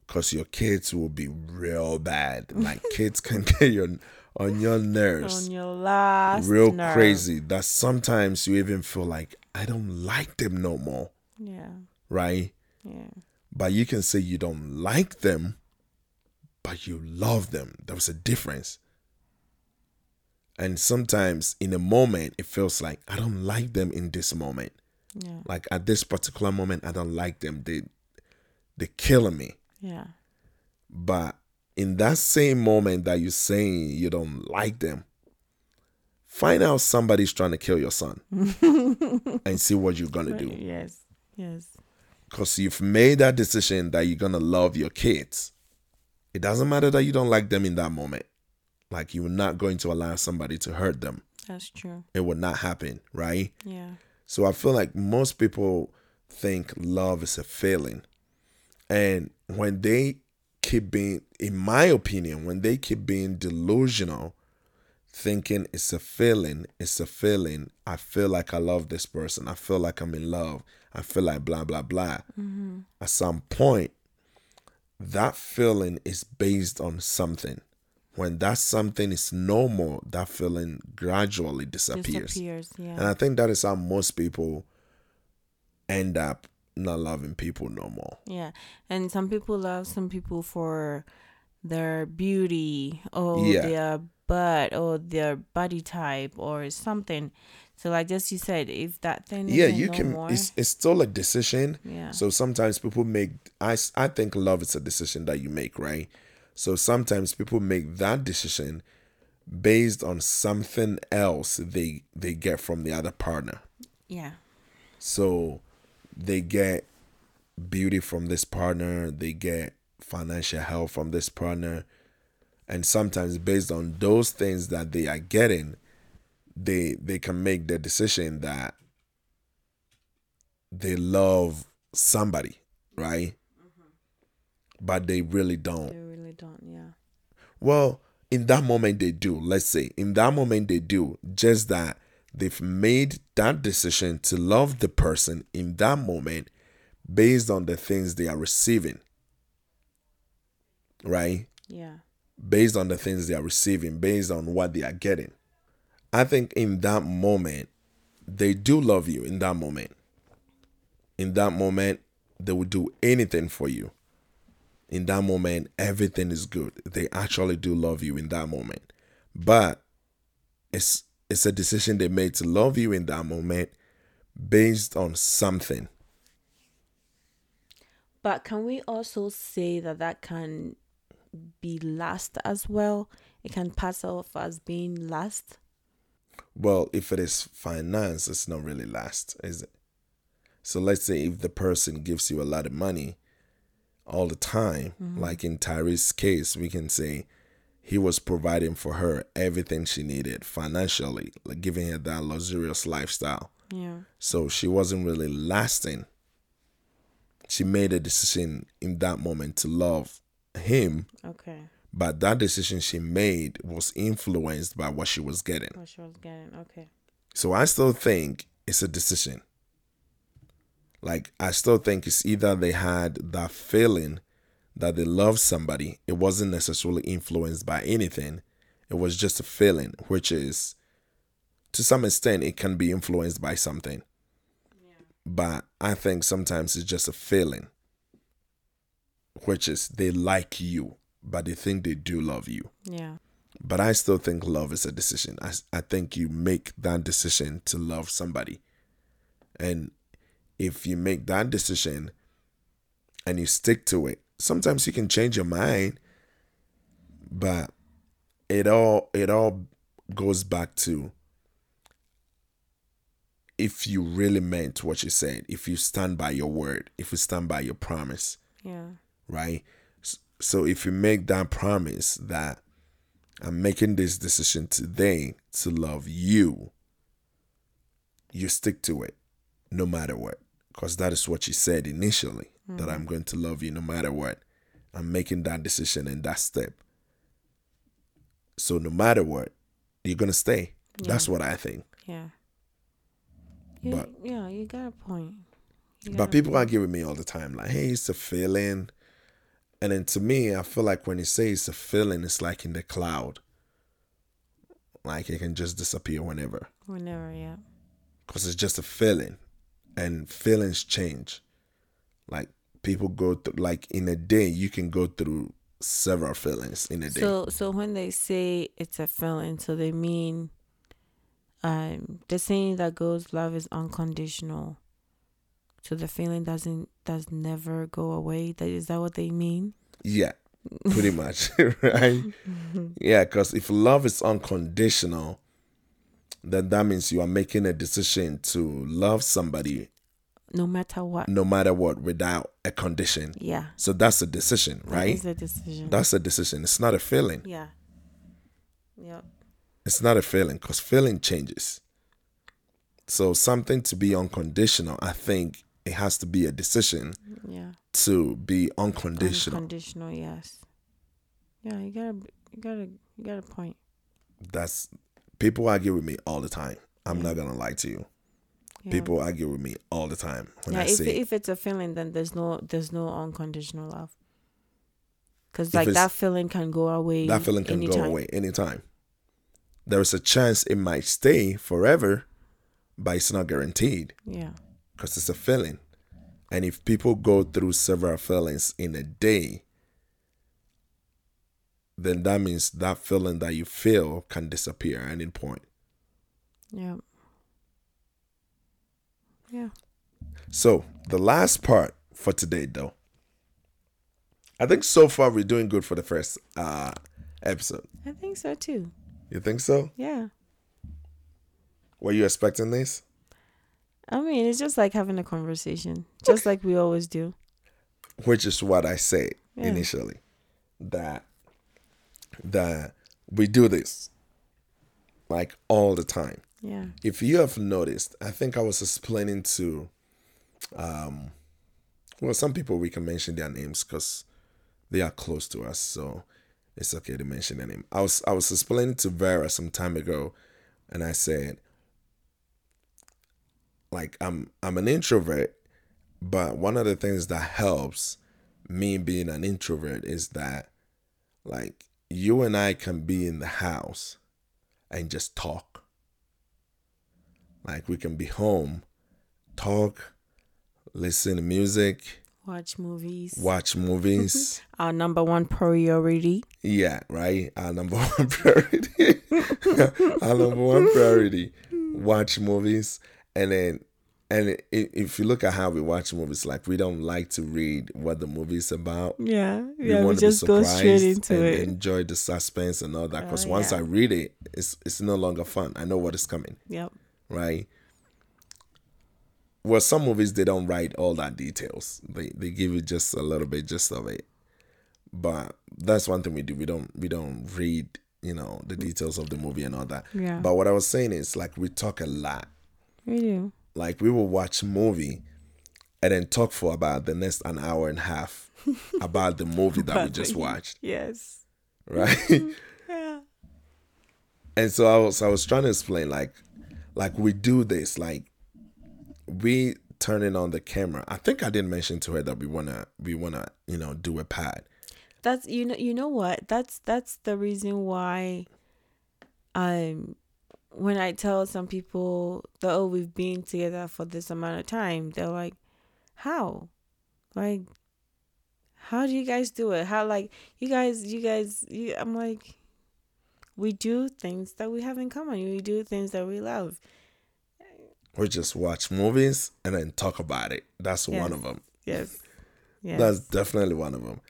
Cause your kids will be real bad. *laughs* Like kids can get your on your nerves On your last real nerve. crazy that sometimes you even feel like I don't like them no more, Yeah. right? Yeah. But you can say you don't like them, but you love them. There's a difference. And sometimes in a moment, it feels like I don't like them in this moment. Yeah. Like at this particular moment, I don't like them. They they're killing me. Yeah. But in that same moment that you're saying you don't like them, find out somebody's trying to kill your son *laughs* and see what you're gonna do. Yes. Yes. Because you've made that decision that you're gonna love your kids. It doesn't matter that you don't like them in that moment. Like you're not going to allow somebody to hurt them. That's true. It would not happen, right? Yeah. So I feel like most people think love is a feeling. And when they keep being, in my opinion, when they keep being delusional, thinking it's a feeling, it's a feeling. I feel like I love this person. I feel like I'm in love. I feel like blah, blah, blah. Mm-hmm. At some point, that feeling is based on something. When that something is no more, that feeling gradually disappears. Disappears. Yeah. And I think that is how most people end up not loving people no more. Yeah. And some people love some people for their beauty or Yeah. their butt or their body type or something. So like just you said, if that thing yeah you no can more, it's, it's still a decision yeah. so sometimes people make I I think love is a decision that you make right so sometimes people make that decision based on something else they they get from the other partner yeah. so they get beauty from this partner they get financial help from this partner and sometimes based on those things that they are getting they they can make the decision that they love somebody right mm-hmm. but they really don't They really don't, yeah. well, in that moment they do. Let's say in that moment they do. Just that they've made that decision to love the person in that moment based on the things they are receiving. Right? Yeah. Based on the things they are receiving, based on what they are getting. I think in that moment, they do love you in that moment. In that moment, they will do anything for you in that moment everything is good they actually do love you in that moment but it's it's a decision they made to love you in that moment based on something But can we also say that that can be lust as well? It can pass off as being lust. Well if it is finance it's not really last is it so let's say if the person gives you a lot of money all the time mm-hmm. like in Tyrese's case we can say he was providing for her everything she needed financially like giving her that luxurious lifestyle Yeah. So she wasn't really lasting. She made a decision in that moment to love him, Okay. But that decision she made was influenced by what she was getting. What she was getting. Okay. So I still think it's a decision. Like, I still think it's either they had that feeling that they love somebody, it wasn't necessarily influenced by anything, it was just a feeling, which is to some extent, it can be influenced by something. But I think sometimes it's just a feeling, which is they like you, but they think they do love you. Yeah. But I still think love is a decision. I, I think you make that decision to love somebody. And if you make that decision and you stick to it, sometimes you can change your mind, but it all it all goes back to if you really meant what you said, if you stand by your word, if you stand by your promise Yeah. right? So if you make that promise that I'm making this decision today to love you, you stick to it no matter what. Because that is what you said initially that I'm going to love you no matter what. I'm making that decision and that step. So no matter what, you're going to stay. That's what I think. Yeah. You, But- yeah, you got a point. Got But people argue with me all the time, like, hey, it's a feeling. And then to me, I feel like when you say it's a feeling, it's like in the cloud. Like it can just disappear whenever. Whenever, yeah. Because it's just a feeling. And feelings change. Like people go through like in a day you can go through several feelings in a day. So so when they say it's a feeling, so they mean um the saying that goes love is unconditional. So the feeling doesn't does never go away. That is that what they mean? Yeah, pretty *laughs* much, *laughs* right? Yeah, because if love is unconditional, then that means you are making a decision to love somebody No matter what. no matter what without a condition. Yeah. So that's a decision, right? It's a decision. That's a decision. It's not a feeling. yeah. Yep. It's not a feeling because feeling changes. So something to be unconditional, I think it has to be a decision Yeah. to be unconditional. Unconditional, yes. Yeah, you gotta you gotta you got a point. That's people argue with me all the time. I'm not gonna lie to you. Yeah. People argue with me all the time when yeah, I if say if it's a feeling, then there's no there's no unconditional love. Cause like that feeling can go away. that feeling can go anytime. away anytime. There is a chance it might stay forever, but it's not guaranteed Yeah. Because it's a feeling. And if people go through several feelings in a day, then that means that feeling that you feel can disappear at any point. Yeah. Yeah. So the last part for today, though, I think so far we're doing good for the first uh episode. I think so too. You think so? Yeah. Were you expecting this? I mean, it's just like having a conversation, just like we always do. Which is what I said Yeah. initially. That that we do this like all the time. Yeah. if you have noticed, I think I was explaining to, um, well, some people we can mention their names because they are close to us, so it's okay to mention their name. I was I was explaining to Vera some time ago, and I said, like I'm I'm an introvert, but one of the things that helps me being an introvert is that, like, you and I can be in the house and just talk. Like we can be home, talk, listen to music, Watch movies. watch movies. *laughs* Our number one priority. yeah, right. Our number *laughs* one priority. *laughs* Our number one priority. Watch movies, and then, and i- if you look at how we watch movies, like we don't like to read what the movie's about. Yeah. Yeah. We, want to be just go straight surprised into and it. enjoy the suspense and all that. Because Oh, once yeah. I read it, it's it's no longer fun. I know what is coming. Yep. right? Well, some movies they don't write all that details. They they give you just a little bit just of it. But that's one thing we do. We don't we don't read, you know, the details of the movie and all that. Yeah. But what I was saying is like we talk a lot. We do. Like we will watch a movie and then talk for about the next an hour and a half *laughs* about the movie that we just watched. Yes. Right? *laughs* Yeah. and so I was I was trying to explain like like we do this like we turning on the camera. I think I didn't mention to her that we wanna we wanna you know do a pad. That's you know you know what? That's that's the reason why um when I tell some people that oh we've been together for this amount of time, they're like, How? Like how do you guys do it? How like you guys you guys you I'm like we do things that we have in common. We do things that we love. We just watch movies and then talk about it. That's Yes. one of them. Yes. Yes. That's definitely one of them.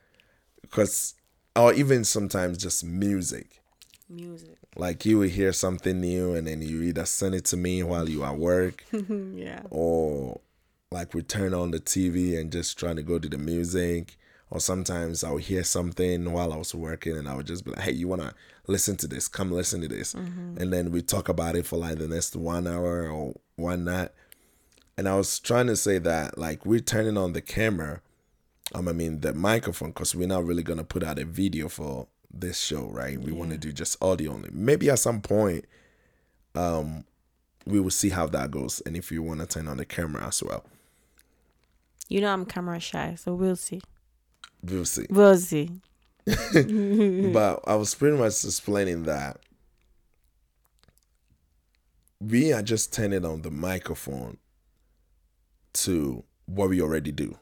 Because or even sometimes just music. Music. Like you would hear something new and then you either send it to me while you are at work *laughs* yeah. or like we turn on the TV and just trying to go to the music. Or sometimes I'll hear something while I was working and I would just be like, hey, you want to listen to this? Come listen to this. And then we talk about it for like the next one hour or one night. And I was trying to say that like we're turning on the camera, um, I mean the microphone, because we're not really going to put out a video for this show, right? We want to do just audio only. Maybe at some point, um, we will see how that goes and if you want to turn on the camera as well. You know I'm camera shy, so we'll see. We'll see. We'll see. *laughs* *laughs* but I was pretty much explaining that we are just turning on the microphone to what we already do.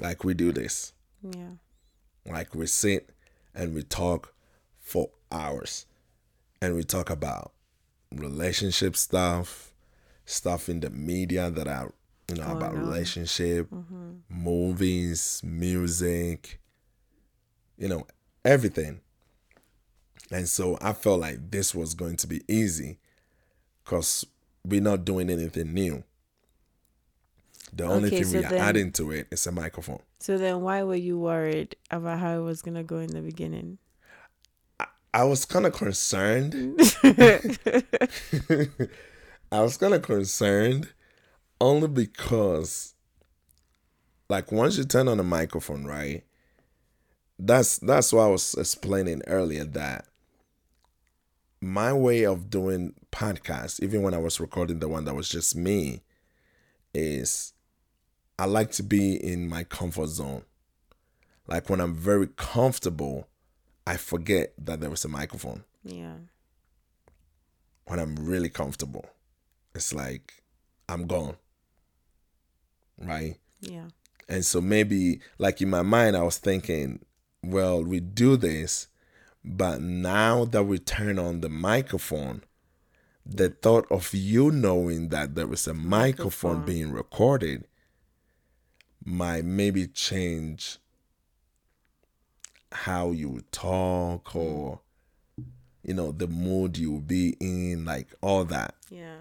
Like we do this. Yeah. Like we sit and we talk for hours. And we talk about relationship stuff, stuff in the media that are, you know, Oh, about no. relationship, mm-hmm. movies, music, you know, everything. And so I felt like this was going to be easy because we're not doing anything new. The only Okay, thing so we are then- adding to it is a microphone. So then why were you worried about how it was gonna go in the beginning? I was kind of concerned. I was kind of *laughs* *laughs* concerned only because, like, once you turn on the microphone, right? That's that's why I was explaining earlier that my way of doing podcasts, even when I was recording the one that was just me, is I like to be in my comfort zone. Like when I'm very comfortable, I forget that there was a microphone. Yeah. When I'm really comfortable, it's like I'm gone. Right? Yeah. And so maybe like in my mind I was thinking well, we do this, but now that we turn on the microphone, the thought of you knowing that there is a microphone, Microphone. being recorded might maybe change how you talk or you know the mood you will be in like all that Yeah.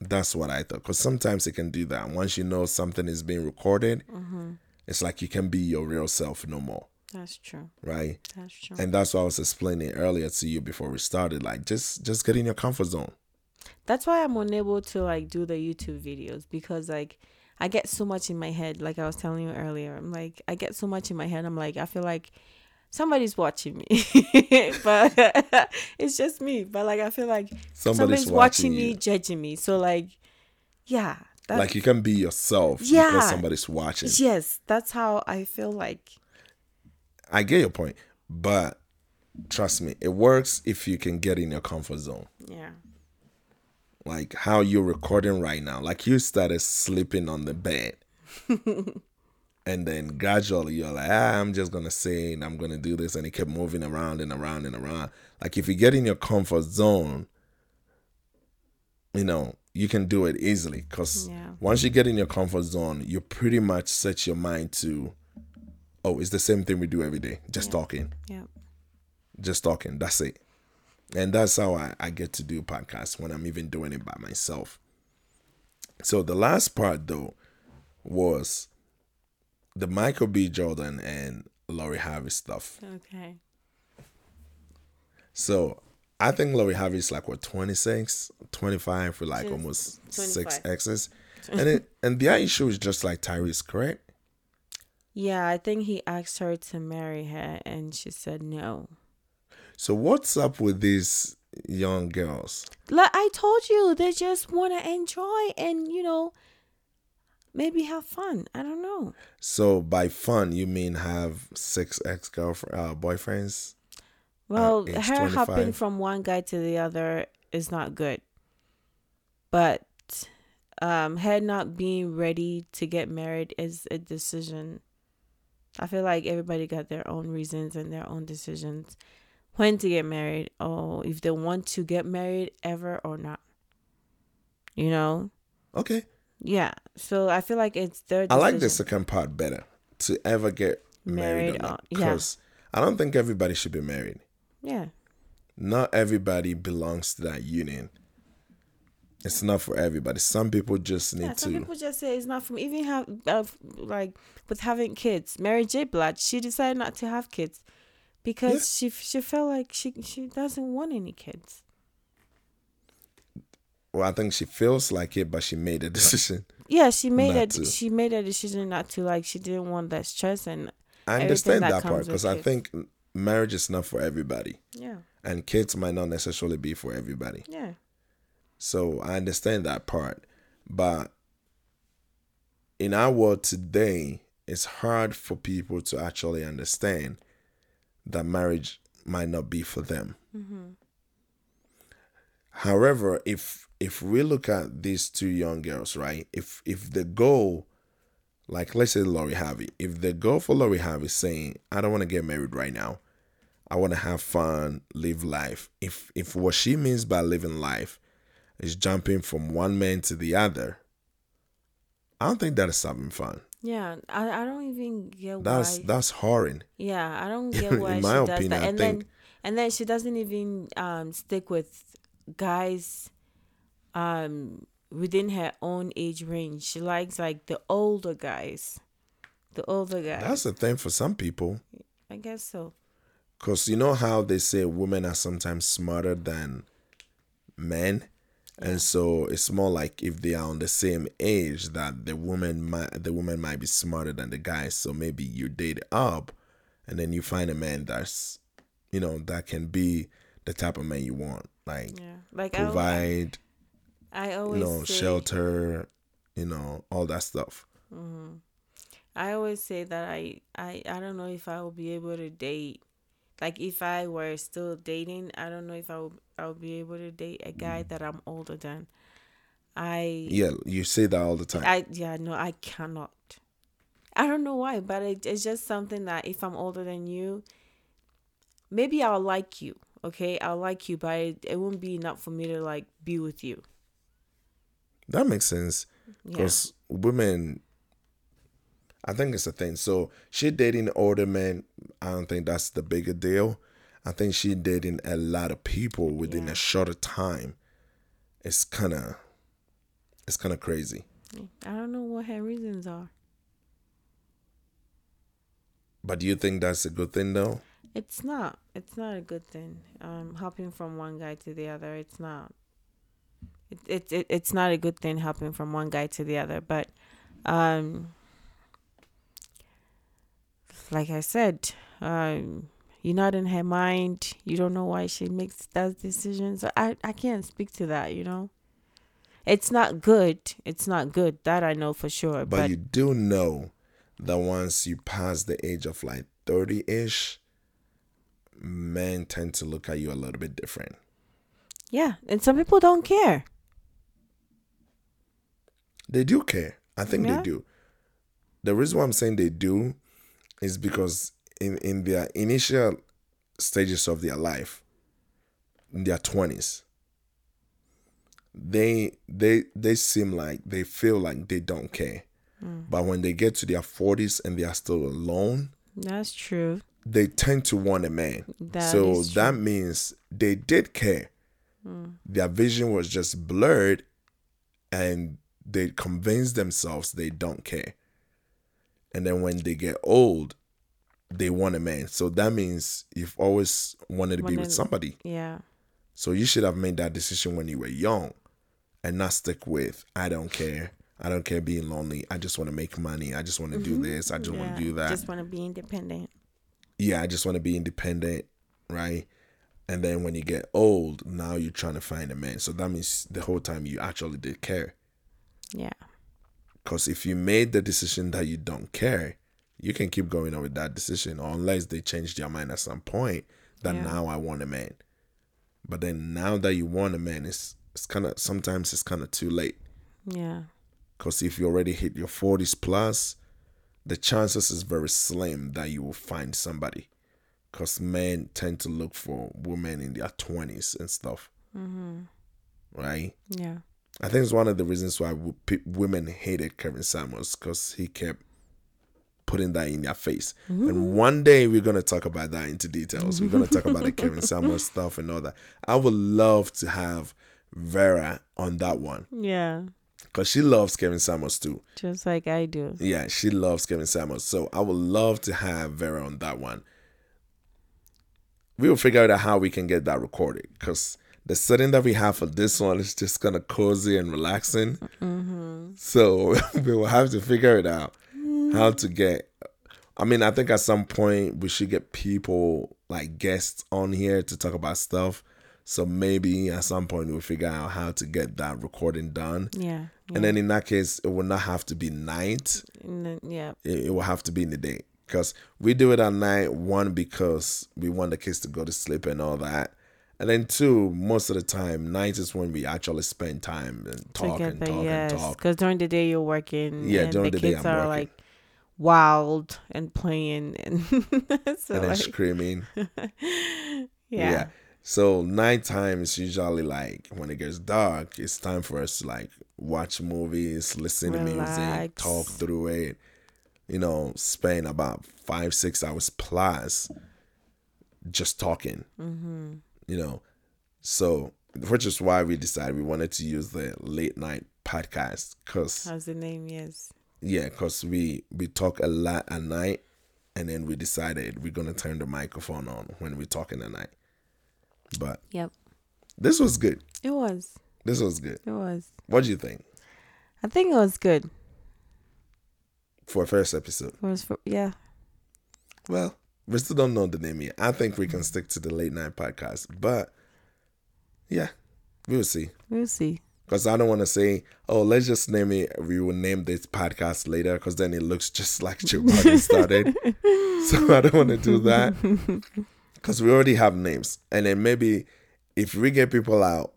that's what i thought because sometimes it can do that once you know something is being recorded Mm-hmm. it's like you can be your real self no more That's true. right That's true. and that's what i was explaining earlier to you before we started like just just get in your comfort zone That's why I'm unable to like do the YouTube videos because like I get so much in my head. Like I was telling you earlier, I'm like I get so much in my head. I'm like I feel like somebody's watching me, *laughs* but *laughs* it's just me. But like I feel like somebody's, somebody's, watching, me, judging me. So like, yeah, that's, like you can be yourself because somebody's watching yes, that's how I feel like. i get your point but trust me it works if you can get in your comfort zone Yeah, like how you're recording right now. Like you started sleeping on the bed. *laughs* and then gradually you're like, ah, I'm just gonna say and I'm gonna do this, and it kept moving around and around and around. Like if you get in your comfort zone, you know, you can do it easily. Cause Yeah. once you get in your comfort zone, you pretty much set your mind to, oh, it's the same thing we do every day, just talking yeah, just talking. That's it. And that's how I, I get to do podcasts when I'm even doing it by myself. So the last part though was the Michael B. Jordan and Lori Harvey stuff. okay, So I think Lori Harvey is like what 26, 25 for like She's almost six 25. exes. *laughs* And it and their issue is just like Tyrese, correct? yeah. I think he asked her to marry her, and she said no. So what's up with these young girls? Like I told you, they just want to enjoy and you know, maybe have fun. I don't know. So by fun you mean have six ex girlfriend uh, boyfriends? Well, age her 25. hopping from one guy to the other is not good. But um her not being ready to get married is a decision. I feel like everybody got their own reasons and their own decisions when to get married or if they want to get married ever or not. You know? Okay. Yeah. So I feel like it's their I like the second part better. To ever get married, Married or not. or- yeah. Because I don't think everybody should be married. Yeah. Not everybody belongs to that union. It's not for everybody. Some people just need Yeah, some to. people just say it's not from even have uh, like with having kids. Mary J. Blige, she decided not to have kids because she she felt like she she doesn't want any kids. Well, I think she feels like it, but she made a decision. Yeah, she made a to. she made a decision not to like she didn't want that stress and I understand that that, part because I think marriage is not for everybody, yeah and kids might not necessarily be for everybody. yeah So I understand that part. But in our world today, it's hard for people to actually understand that marriage might not be for them. Mm-hmm. However, if if we look at these two young girls, right? If if the goal, like let's say Lori Harvey, if the goal for Lori Harvey is saying, I don't want to get married right now. I want to have fun, live life. If if what she means by living life is jumping from one man to the other, I don't think that is having fun. Yeah. I, I don't even get That's why. that's horrid. Yeah, I don't *laughs* get why In she my does opinion, that. And then and then she doesn't even um stick with guys um within her own age range. She likes like the older guys. The older guys. That's the thing for some people. I guess so. Because you know how they say women are sometimes smarter than men? And so it's more like if they are on the same age that the woman might the woman might be smarter than the guy. So maybe you date up and then you find a man that's you know, that can be the type of man you want. Like Yeah. Like I, provide, I you always know, say, shelter, you know, all that stuff. Mm-hmm. I always say that I, I I don't know if I will be able to date like if I were still dating, I don't know if I will I will be able to date a guy that I'm older than. I Yeah, you say that all the time. I yeah, no, I cannot. I don't know why, but it, it's just something that if I'm older than you, maybe I'll like you. Okay, I'll like you, but it, it won't be enough for me to like be with you. That makes sense Yeah. because women. I think it's a thing. So she dating older men. I don't think that's the bigger deal. I think she dating a lot of people within Yeah. a shorter time. It's kind of, it's kind of crazy. I don't know what her reasons are. But do you think that's a good thing though? It's not. It's not a good thing. Um, hopping from one guy to the other. It's not. It, it, it it's not a good thing hopping from one guy to the other. But, um, like I said, um, you're not in her mind. You don't know why she makes those decisions. I I can't speak to that. You know. It's not good. It's not good. That I know for sure. But, But, you do know that once you pass the age of like 30 ish, men tend to look at you a little bit different. yeah, and some people don't care. They do care. I think Yeah. they do. The reason why I'm saying they do is because in, in their initial stages of their life, in their 20s, they they they seem like they feel like they don't care. Hmm. But when they get to their 40s and they are still alone, That's true. they tend to want a man. That so that means they did care. Hmm. Their vision was just blurred and they convince themselves they don't care. And then when they get old, they want a man. So that means you've always wanted to be with somebody. Yeah. So you should have made that decision when you were young and not stick with, I don't care. I don't care being lonely. I just want to make money. I just want to do mm-hmm. this. I just want to do that I Just want to be independent. yeah, I just want to be independent, right? And then when you get old, now you're trying to find a man. So that means the whole time you actually did care. Yeah. Because if you made the decision that you don't care, you can keep going on with that decision, or unless they change their mind at some point that Yeah. now I want a man. But then now that you want a man, it's it's kind of sometimes it's kind of too late. Yeah. Because if you already hit your 40s plus, the chances is very slim that you will find somebody. Because men tend to look for women in their 20s and stuff. Mm-hmm. Right? Yeah. I think it's one of the reasons why women hated Kevin Samuels because he kept putting that in their face. And mm-hmm. one day we're going to talk about that into details. We're going to talk about the Kevin *laughs* Samuels stuff and all that. I would love to have Vera on that one Yeah. because she loves Kevin Samuels too. Just like I do. Yeah, she loves Kevin Samuels. So I would love to have Vera on that one. We will figure out how we can get that recorded because the setting that we have for this one is just kind of cozy and relaxing. Mm-hmm. So *laughs* we will have to figure it out how to get. I mean, I think at some point we should get people like guests on here to talk about stuff. So maybe at some point we'll figure out how to get that recording done. Yeah. And then in that case, it will not have to be night yeah. it, it will have to be in the day because we do it at night one because we want the kids to go to sleep and all that and then two most of the time night is when we actually spend time and talk and Together, talk yes. and talk Because during the day you're working. Yeah, and during the the day kids I'm are working. like wild and playing and *laughs* so and like, screaming *laughs* yeah. so nighttime is usually like when it gets dark it's time for us to like watch movies listen to music talk through it you know spend about five six hours plus just talking Mm-hmm. You know so which is why we decided we wanted to use the late night podcast because How's the name? Yes. yeah because we we talk a lot at night and then we decided we're gonna turn the microphone on when we're talking at night but Yep. this was good It was. this was good It was. what do you think I think it was good. for a first episode It was for, yeah. well we still don't know the name yet i think we can stick to the late night podcast but yeah we will see We'll see. Because I don't want to say, oh, let's just name it. We will name this podcast later because then it looks just *laughs* like Joe Budden started. *laughs* so I don't want to do that *laughs* because we already have names. And then maybe if we get people out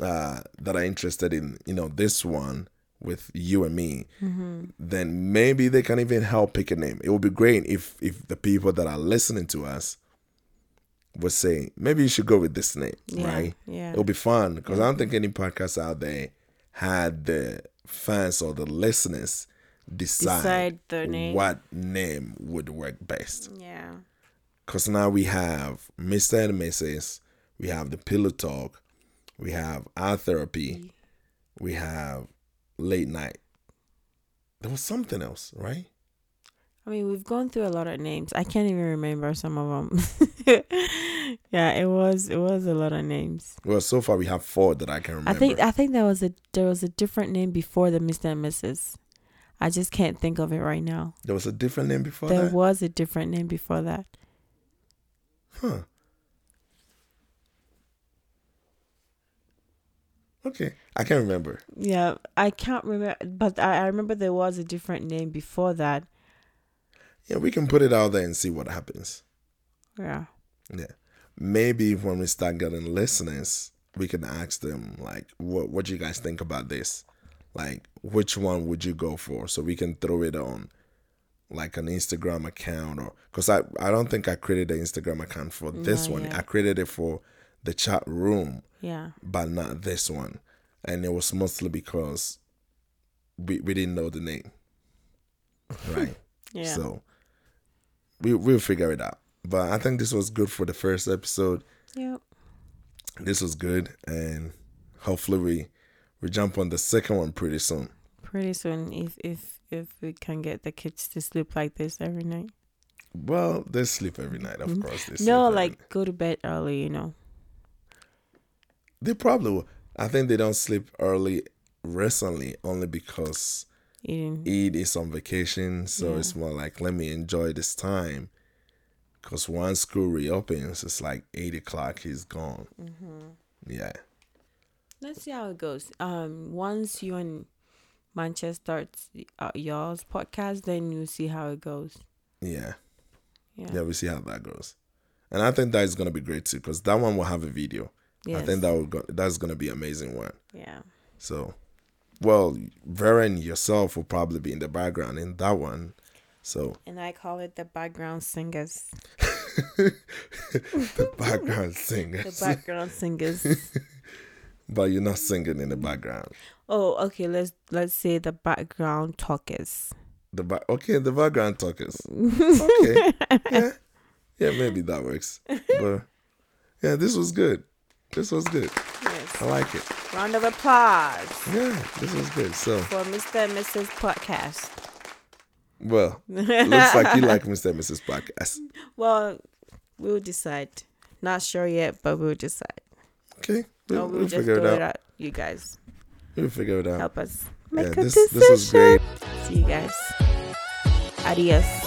uh, that are interested in, you know, this one, with you and me, mm-hmm. then maybe they can even help pick a name. It would be great if if the people that are listening to us would say maybe you should go with this name, Yeah, right? yeah. It'll be fun because I don't think mm-hmm. any podcast out there had the fans or the listeners decide, Decide the name. what name would work best. Yeah. Because now we have Mr. and Mrs., we have the Pillow Talk, we have Our Therapy, mm-hmm. we have Late Night. There was something else, right? I mean, we've gone through a lot of names. I can't even remember some of them. *laughs* yeah, it was it was a lot of names. Well, so far we have four that I can remember. I think I think there was a there was a different name before the Mr. and Mrs. I just can't think of it right now. there was a different name before there that. was a different name before that. Huh. Okay, I can't remember. Yeah, I can't remember, but I, I remember there was a different name before that. Yeah, we can put it out there and see what happens. Yeah. Yeah. Maybe when we start getting listeners, we can ask them like what what do you guys think about this? Like which one would you go for? So we can throw it on like an Instagram account or cuz I I don't think I created an Instagram account for this Not one. yet. I created it for the chat room, Yeah. but not this one. And it was mostly because we we didn't know the name. Right? *laughs* Yeah. So we we'll figure it out. But I think this was good for the first episode. Yep. This was good, and hopefully we we jump on the second one pretty soon. Pretty soon, if if if we can get the kids to sleep like this every night. Well, they sleep every night, of course. They Mm-hmm. No, like night. go to bed early. You know. they probably will. I think they don't sleep early recently only because Eating. Eid is on vacation, so Yeah. it's more like let me enjoy this time. Cause once school reopens, it's like eight o'clock. He's gone. Mm-hmm. Yeah. Let's see how it goes. Um, once you and Manchester starts uh, y'all's podcast, then you see how it goes. Yeah. Yeah. Yeah, we see how that goes. And I think that is gonna be great too, because that one will have a video. I think that will go, that's gonna be amazing one. Yeah. So, well, and yourself will probably be in the background in that one. So And I call it the background singers. *laughs* the background *laughs* singers. The background singers. *laughs* but you're not singing in the background. oh, okay. Let's let's say the background talkers. The back, okay, the background talkers. Okay, yeah, yeah, maybe that works. But yeah, this was good. This was good. Yes. I like it. Round of applause Yeah, this was good. So, for Mr. and Mrs. Podcast. well, looks like you like Mr. and Mrs. Podcast. *laughs* Well, we'll decide. Not sure yet, but we'll decide. Okay, we'll, Or we'll, we'll just figure it it out. out. You guys We'll figure it out. help us Yeah, make a this decision. this was great. See you guys. Adios.